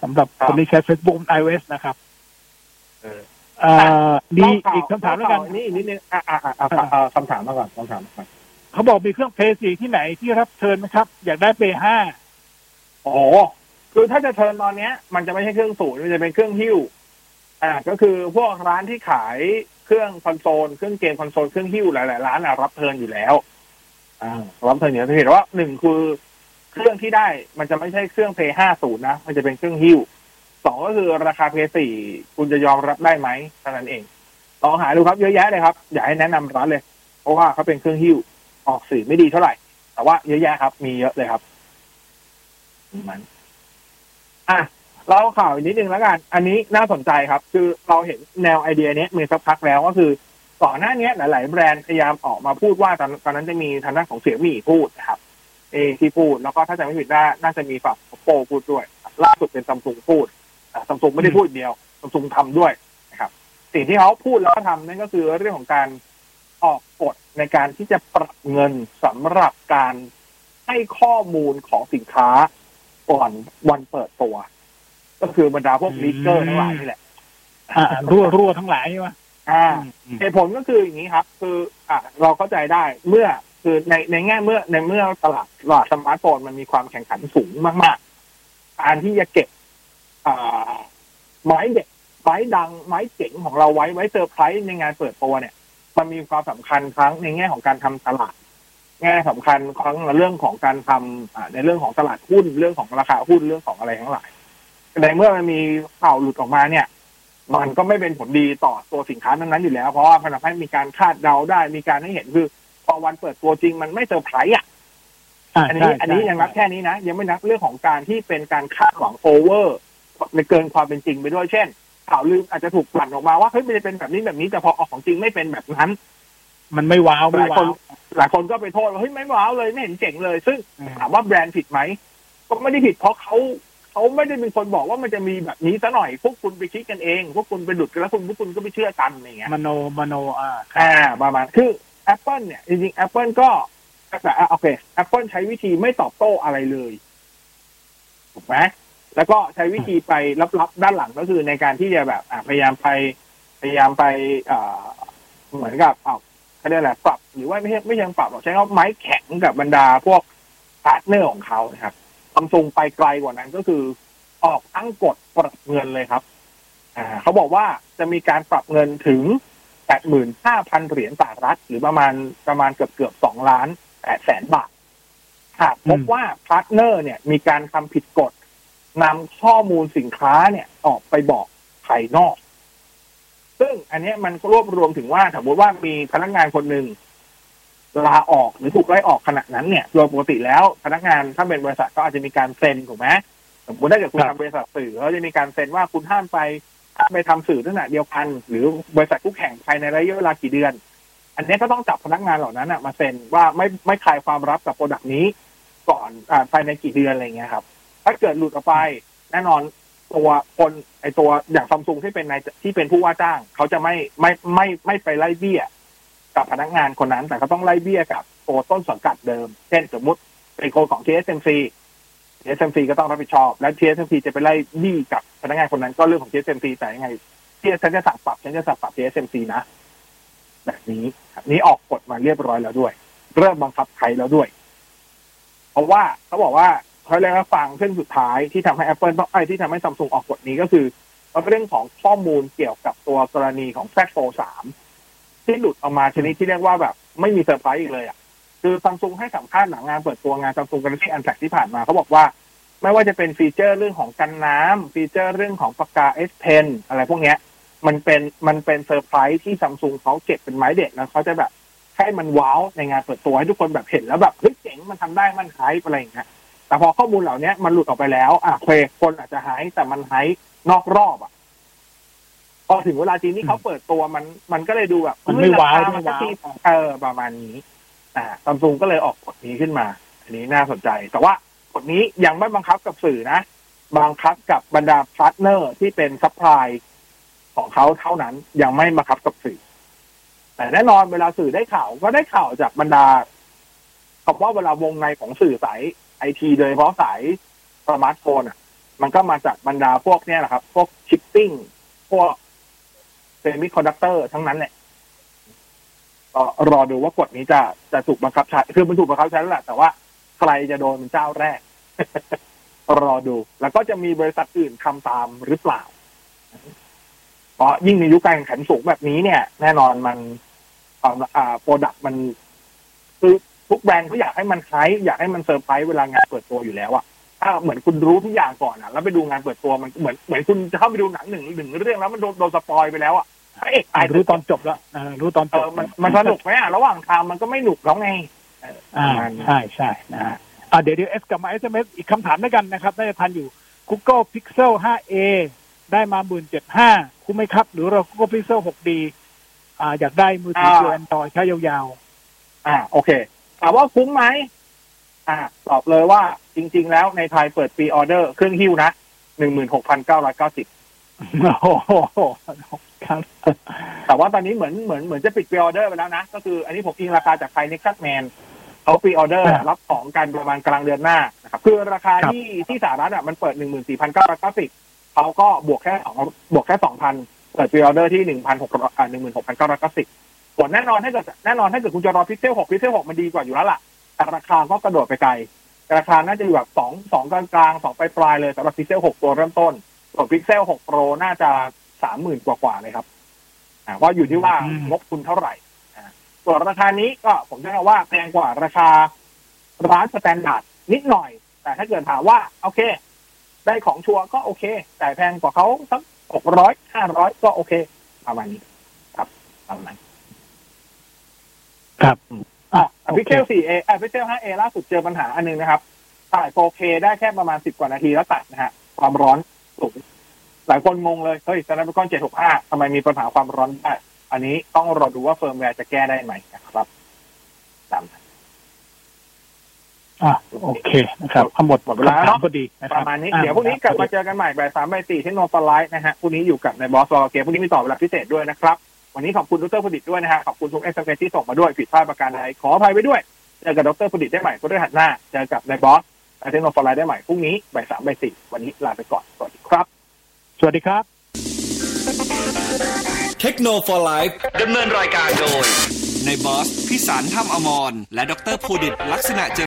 สำหรับคนที่ใช้ Facebook บน iOS นะครับเออเอ่อ มีเล่ข่วอีกคำถามแล้วกันเล่นี่อีกนิดนึงอะอะอะอะอะคำถามมาก่อนคำถามมาก่อนเขาบอกมีเครื่องเพลย์สี่ที่ไหนที่รับเทิร์นไหมครับ อยากได้เพลย์ห้าโอ้โหคือถ้าจะ turn ตอนเนี้ย มันจะไม่ใช่เครื่องศูนย์มันจะเป็นเครื่องหิ้วอ่าก็คือพวกร้านที่ขายเครื่องคอนโซลเครื่องเกมคอนโซลเครื่องหิ้วหลายๆร้านอะรับ turn อยู่แล้วอ่ารับเทิร์นอยู่แล้วเห็นว่าหนึ่งคือเครื่องที่ได้มันจะไม่ใช่เครื่องเพย์ห้าศูนย์นะมันจะเป็นเครื่องฮิ้ว สองก็คือราคาเพย์สี่คุณจะยอมรับได้ไหมเท่านั้นเองลองหาดูครับเยอะแยะเลยครับ อยากให้แนะนำร้านเลย เพราะว่าเขาเป็นเครื่องฮิ้วออกสื่อไม่ดีเท่าไหร่ แต่ว่าเยอะแยะครับ มีเยอะเลยครับมันอะเราข่าวอีกนิดนึงแล้วกัน อันนี้น่าสนใจครับ คือเราเห็นแนวไอเดียนี้มีสักพักแล้วก็คือก่อนหน้านี้หลาย ๆ แบรนด์พยายามออกมาพูดว่าตอนตอนนั้นจะมีทางด้านของเสี่ยมี่พูดนะครับ เอที่พูดแล้วก็ถ้าจะไม่ผิดน่าน่าจะมีฝั่งโปพูดด้วย ล่าสุดเป็นซัมซุงพูด ซัมซุงไม่ได้พูดเดียวซัมซุงทำด้วยนะครับ สิ่งที่เขาพูดแล้วก็ทำนั่นก็คือเรื่องของการออกกฎในการที่จะปรับเงินสำหรับการให้ข้อมูลของสินค้าก่อนวันเปิดตัว ก็คือบรรดาพวกลีกเกอร์ทั้งหลายนี่แหละอ่ารั่วรั่วทั้งหลายใช่ไหมอ่าอืมเหตุผลก็คืออย่างนี้ครับ คืออะเราเข้าใจได้เมื่อคือในในแง่เมื่อในเมื่อตลาดตลาดสมาร์ทโฟนมันมีความแข่งขันสูงมาก ๆ การที่จะเก็บอ่า ไม้เด็ดไม้ดังไม้เจ๋งของเราไว้ไว้เซอร์ไพรส์ในงานเปิดตัวเนี่ย มันมีความสำคัญทั้งในแง่ของการทำตลาด แง่สำคัญทั้งในเรื่องของการทำอ่าในเรื่องของตลาดหุ้นเรื่องของราคาหุ้นเรื่องของอะไรทั้งหลายในเมื่อมันมีข่าวหลุดออกมาเนี่ย มันก็ไม่เป็นผลดีต่อตัวสินค้านั้นๆอยู่แล้ว เพราะว่ามันทำให้มีการคาดเดาได้มีการให้เห็นคือพอวันเปิดตัวจริงมันไม่เซอร์ไพรส์อะอ่าอันใช่นี้อันนี้ใช่ยังนับแค่นี้นะ ยังไม่นับเรื่องของการที่เป็นการคาดหวัง over ใน เกินความเป็นจริงไปด้วยเช่น ข่าวลืออาจจะถูกปั่นออกมาว่าเฮ้ยมันจะเป็นแบบนี้แบบนี้แต่พอออกของจริงไม่เป็นแบบนั้น มันไม่ว้าวหไม่ลายคว้านวหลายคนก็ไปโทษว่าเฮ้ยไม่ wow เลยไม่เห็นเจ๋งเลย ซึ่งอืมถามว่าแบรนด์ผิดไหมก็ไม่ได้ผิดเพราะเขาเขาไม่ได้เป็นคนบอกว่ามันจะมีแบบนี้ซะหน่อย พวกคุณไปคิดกันเอง พวกคุณไปดุดกันแล้วคุณพวกคุณก็ไปเชื่อกันอย่างเงี้ยมโนมโนอ่าครับอ่าประมาณคือ Apple เนี่ยจริงๆ Apple ก็แต่อะโอเค Apple ใช้วิธีไม่ตอบโต้อะไรเลยถูกไหม แล้วก็ใช้วิธีไปลับๆด้านหลังก็คือในการที่จะแบบพยายามไปพยายามไปเหมือนกับเอาเขาเรียกอะไรปรับหรือว่าไม่ใช่ไม่ใช่ปรับหรอกใช้คำว่าไม้แข็งกับบรรดาพวกpartner ของเขานะครับซัมซุงไปไกลกว่านั้นก็คือออกตั้งกฎปรับเงินเลยครับ อ่า เขาบอกว่าจะมีการปรับเงินถึง85,000เหรียญสหรัฐ หรือประมาณประมาณเกือบเกือบ2ล้าน8แสนบาทหากพบว่า partner เนี่ยมีการทำผิดกฎ นำข้อมูลสินค้าเนี่ยออกไปบอกภายนอก ซึ่งอันนี้มันรวบรวมถึงว่าสมมติว่ามีพนักงานคนหนึ่งลาออกหรือถูกไล่ออกขณะนั้นเนี่ยโดยปกติแล้วพนักงานถ้าเป็นบริษัทก็อาจจะมีการเซ็นถูกไหมสมมติถ้าเกิดคุณทำบริษัทสื่อเขาจะมีการเซ็นว่าคุณห้ามไปไปทำสื่อลักษณะเดียวกัน หรือบริษัทคู่แข่งภายในระยะเวลากี่เดือน อันนี้ก็ต้องจับพนักงานเหล่านั้นน่ะมาเซ็นว่าไม่ไม่คลายความลับกับ product นี้ ก่อนอภายในกี่เดือนอะไรเงี้ยครับ ถ้าเกิดหลุดออกไป แน่นอนตัวคนไอตัวอย่างซัมซุงที่เป็นนายที่เป็นผู้ว่าจ้าง เขาจะไม่ไม่ไม่ไม่ไปไล่เบี้ย กับพนักงานคนนั้น แต่เขาต้องไล่เบี้ยกับตัวต้นสังกัดเดิม เช่นสมมติเป็นคนของ TSMC TSMC ก็ต้องรับผิดชอบ และ TSMC จะไปไล่เบี้ยกับพนักงานคนนั้นก็เรื่องของ TSMC แต่ยังไงที่ฉันจะสั่งปรับฉันจะสั่งปรับ TSMC นะแบบนี้ครับนี้ออกกฎมาเรียบร้อยแล้วด้วย เริ่มบังคับใช้แล้วด้วย เพราะว่าเขาบอกว่า เขาเรียกว่าฟังเส้นสุดท้ายที่ทำให้ Apple ต้องไอ้ที่ทำให้ซัมซุงออกกฎนี้ก็คือมันเป็นเรื่องของข้อมูลเกี่ยวกับตัวกรณีของ Z Fold 3ที่หลุดออกมาชนิดที่เรียกว่าแบบไม่มีเซอร์ไพรส์อีกเลยอะคือซัมซุงให้สัมภาษณ์หลังงานเปิดตัวงาน Samsung Galaxy Unpacked ที่ผ่านมาเขาบอกว่า ไม่ว่าจะเป็น feature เรื่องของกันน้ำ feature เรื่องของปากกา S Pen อะไรพวกเนี้ย มันเป็นมันเป็นเซอร์ไพรส์ที่ซัมซุงเขาเก็บเป็นไม้เด็ดแล้วเขาจะแบบให้มัน wow ในงานเปิดตัวให้ทุกคนแบบเห็นแล้วแบบเฮ้ยเจ๋งมันทำได้มัน hype อะไรอย่างเงี้ย แต่พอข้อมูลเหล่านี้มันหลุดออกไปแล้ว อะโอเคคนอาจจะ hype แต่มัน hype นอกรอบอะพอถึงเวลาจริงที่เขาเปิดตัวมัน มันก็เลยดูแบบมันไม่ wow เฮ้ยไม่ wow เออประมาณนี้ อ่าซัมซุงก็เลยออกกฎนี้ขึ้นมา อันนี้น่าสนใจ แต่ว่ากฎนี้ยังไม่บังคับกับสื่อนะบังคับกับบรรดา partner ที่เป็น supply ของเขาเท่านั้นยังไม่บังคับกับสื่อ แต่แน่นอนเวลาสื่อได้ข่าวก็ได้ข่าวจากบรรดาคำว่าเวลาวงในของสื่อสาย ไอทีโดยเฉพาะสายสมาร์ทโฟนอะ มันก็มาจากบรรดาพวกเนี้ยแหละครับ พวกชิปปิ้ง พวก semiconductor ทั้งนั้นแหละก็รอดูว่ากฎนี้จะจะถูกบังคับใช้คือมันถูกบังคับใช้แล้วแหละแต่ว่าใครจะโดนเป็นเจ้าแรก รอดู แล้วก็จะมีบริษัทอื่นทำตามหรือเปล่าเพราะยิ่งในยุคการแข่งขันสูงแบบนี้เนี่ย แน่นอนมันอ่า product มันคือ ทุกแบรนด์เขาอยากให้มันคล้ายอยากให้มันเซอร์ไพรส์เวลางานเปิดตัวอยู่แล้วอะถ้าเหมือนคุณรู้ทุกอย่างก่อนอะแล้วไปดูงานเปิดตัวมันเหมือนเหมือนคุณจะเข้าไปดูหนังหนึ่งหนึ่งเรื่องแล้วมันโดนโดน spoil ไปแล้วอะเอ๊ะอ่ารู้ตอนจบแล้วอ่ารู้ตอนเอจอบมันมันสนุกไหมอะระหว่างทางมันก็ไม่หนุกแล้วไงเออปอ่าระมาณนี้ใช่ใช่นะฮะอ่าเดี๋ยวเดี๋ยวเอสกลับมา SMS อีกคำถามด้วยกันนะครับน่าจะทันอยู่ Google Pixel 5a ได้มาหมื่นเจ็ดห้าคุ้มไหมครับ หรือรอ Google Pixel 6 ดี อ่าอยากได้มือถือตัว Android ใช้ยาวอ่าโอเค ถามว่าคุ้มไหมอ่าตอบเลยว่าจริง ๆ แล้วในไทยเปิด pre-order เครื่องหิ้วนะหนึ่งหมื่นหกพันเก้าร้อยเก้าสิบๆโอ้โหครับแต่ว่าตอนนี้เหมือนเหมือนเหมือนจะปิด pre-order ไปแล้วนะ ก็คืออันนี้ผมอิงราคาจากไทย Nexus Man เขา pre-order ครับรับของกันประมาณกลางเดือนหน้านะครับคือราคาครับที่ที่สหรัฐอะมันเปิดหนึ่งหมื่นสี่พันเก้าร้อยเก้าสิบเขาก็บวกแค่สองบวกแค่สองพันเปิด pre-order ที่หนึ่งพันหกอ่าหนึ่งหมื่นหกพันเก้าร้อยเก้าสิบ ส่วนแน่นอนถ้าเกิดแน่นอนถ้าเกิดคุณจะรอพิกเซลหกพิกเซลหกมันดีกว่าอยู่แล้วล่ะแต่ราคาก็กระโดดไปไกล ราคาน่าจะอยู่แบบสองสองกลางๆสองปลายๆเลยสำหรับพิกเซลหกตัวเริ่มต้น ส่วนพิกเซลหก Pro น่าจะสามหมื่นกว่าๆเลยครับอ่าว่าอยู่ที่ว่าอืมงบคุณเท่าไหร่อ่าส่วนราคานี้ก็ผมจะว่าแพงกว่าราคาร้าน standardนิดหน่อย แต่ถ้าเกิดถามว่าโอเค ได้ของชัวร์ก็โอเค แต่แพงกว่าเขาสักหกร้อยห้าร้อยก็โอเคประมาณนี้ครับประมาณนั้น ครับอะโอพิกเคเซล 4A อะพิกเซล 5A ล่าสุดเจอปัญหาอันหนึงนะครับถ่าย 4K ได้แค่ประมาณ 10 กว่านาทีแล้วตัดนะฮะ ความร้อนสูง หลายคนงงเลย เฮ้ย Snapdragon 765ทำไมมีปัญหาความร้อนได้ อันนี้ต้องรอดูว่าเฟิร์มแวร์จะแก้ได้ไหมนะครับตามนั้นอ่าโอเคนะครับทั้งหมดหมดเวลาคำถามเนอะพอดีนะคปรับระมาณนี้อ่เดี๋ยวพรุ่งนี้กลับมาเจอกันใหม่บ่ายสามบ่ายสี่ที่โนฟลไลท์นะฮะพรุ่งนี้อยู่กับในบอสวอลเกมพรุ่งนี้มีต่อเวลาพิเศษด้วยนะครับ วันนี้ขอบคุณดรผดิตด้วยนะฮะขอบคุณทุกเอสเที่ส่งมาด้วยผิดพลาดประการใดขออภัยไว้ด้วยเจอกับดรผดิตได้ใหม่พฤหัสหน้าเจอกับในบอสและเทคโนโลยีได้ใหม่พรุ่งนี้บ่ายสามบ่ายสี่วันนี้ลาไปก่อนสวัสดีครับ สวัสดีครับเทคโนโลยีดำเนินรายการโดยในบอสพิสารถ้ำอมรและดรภูดิตลักษณะเจ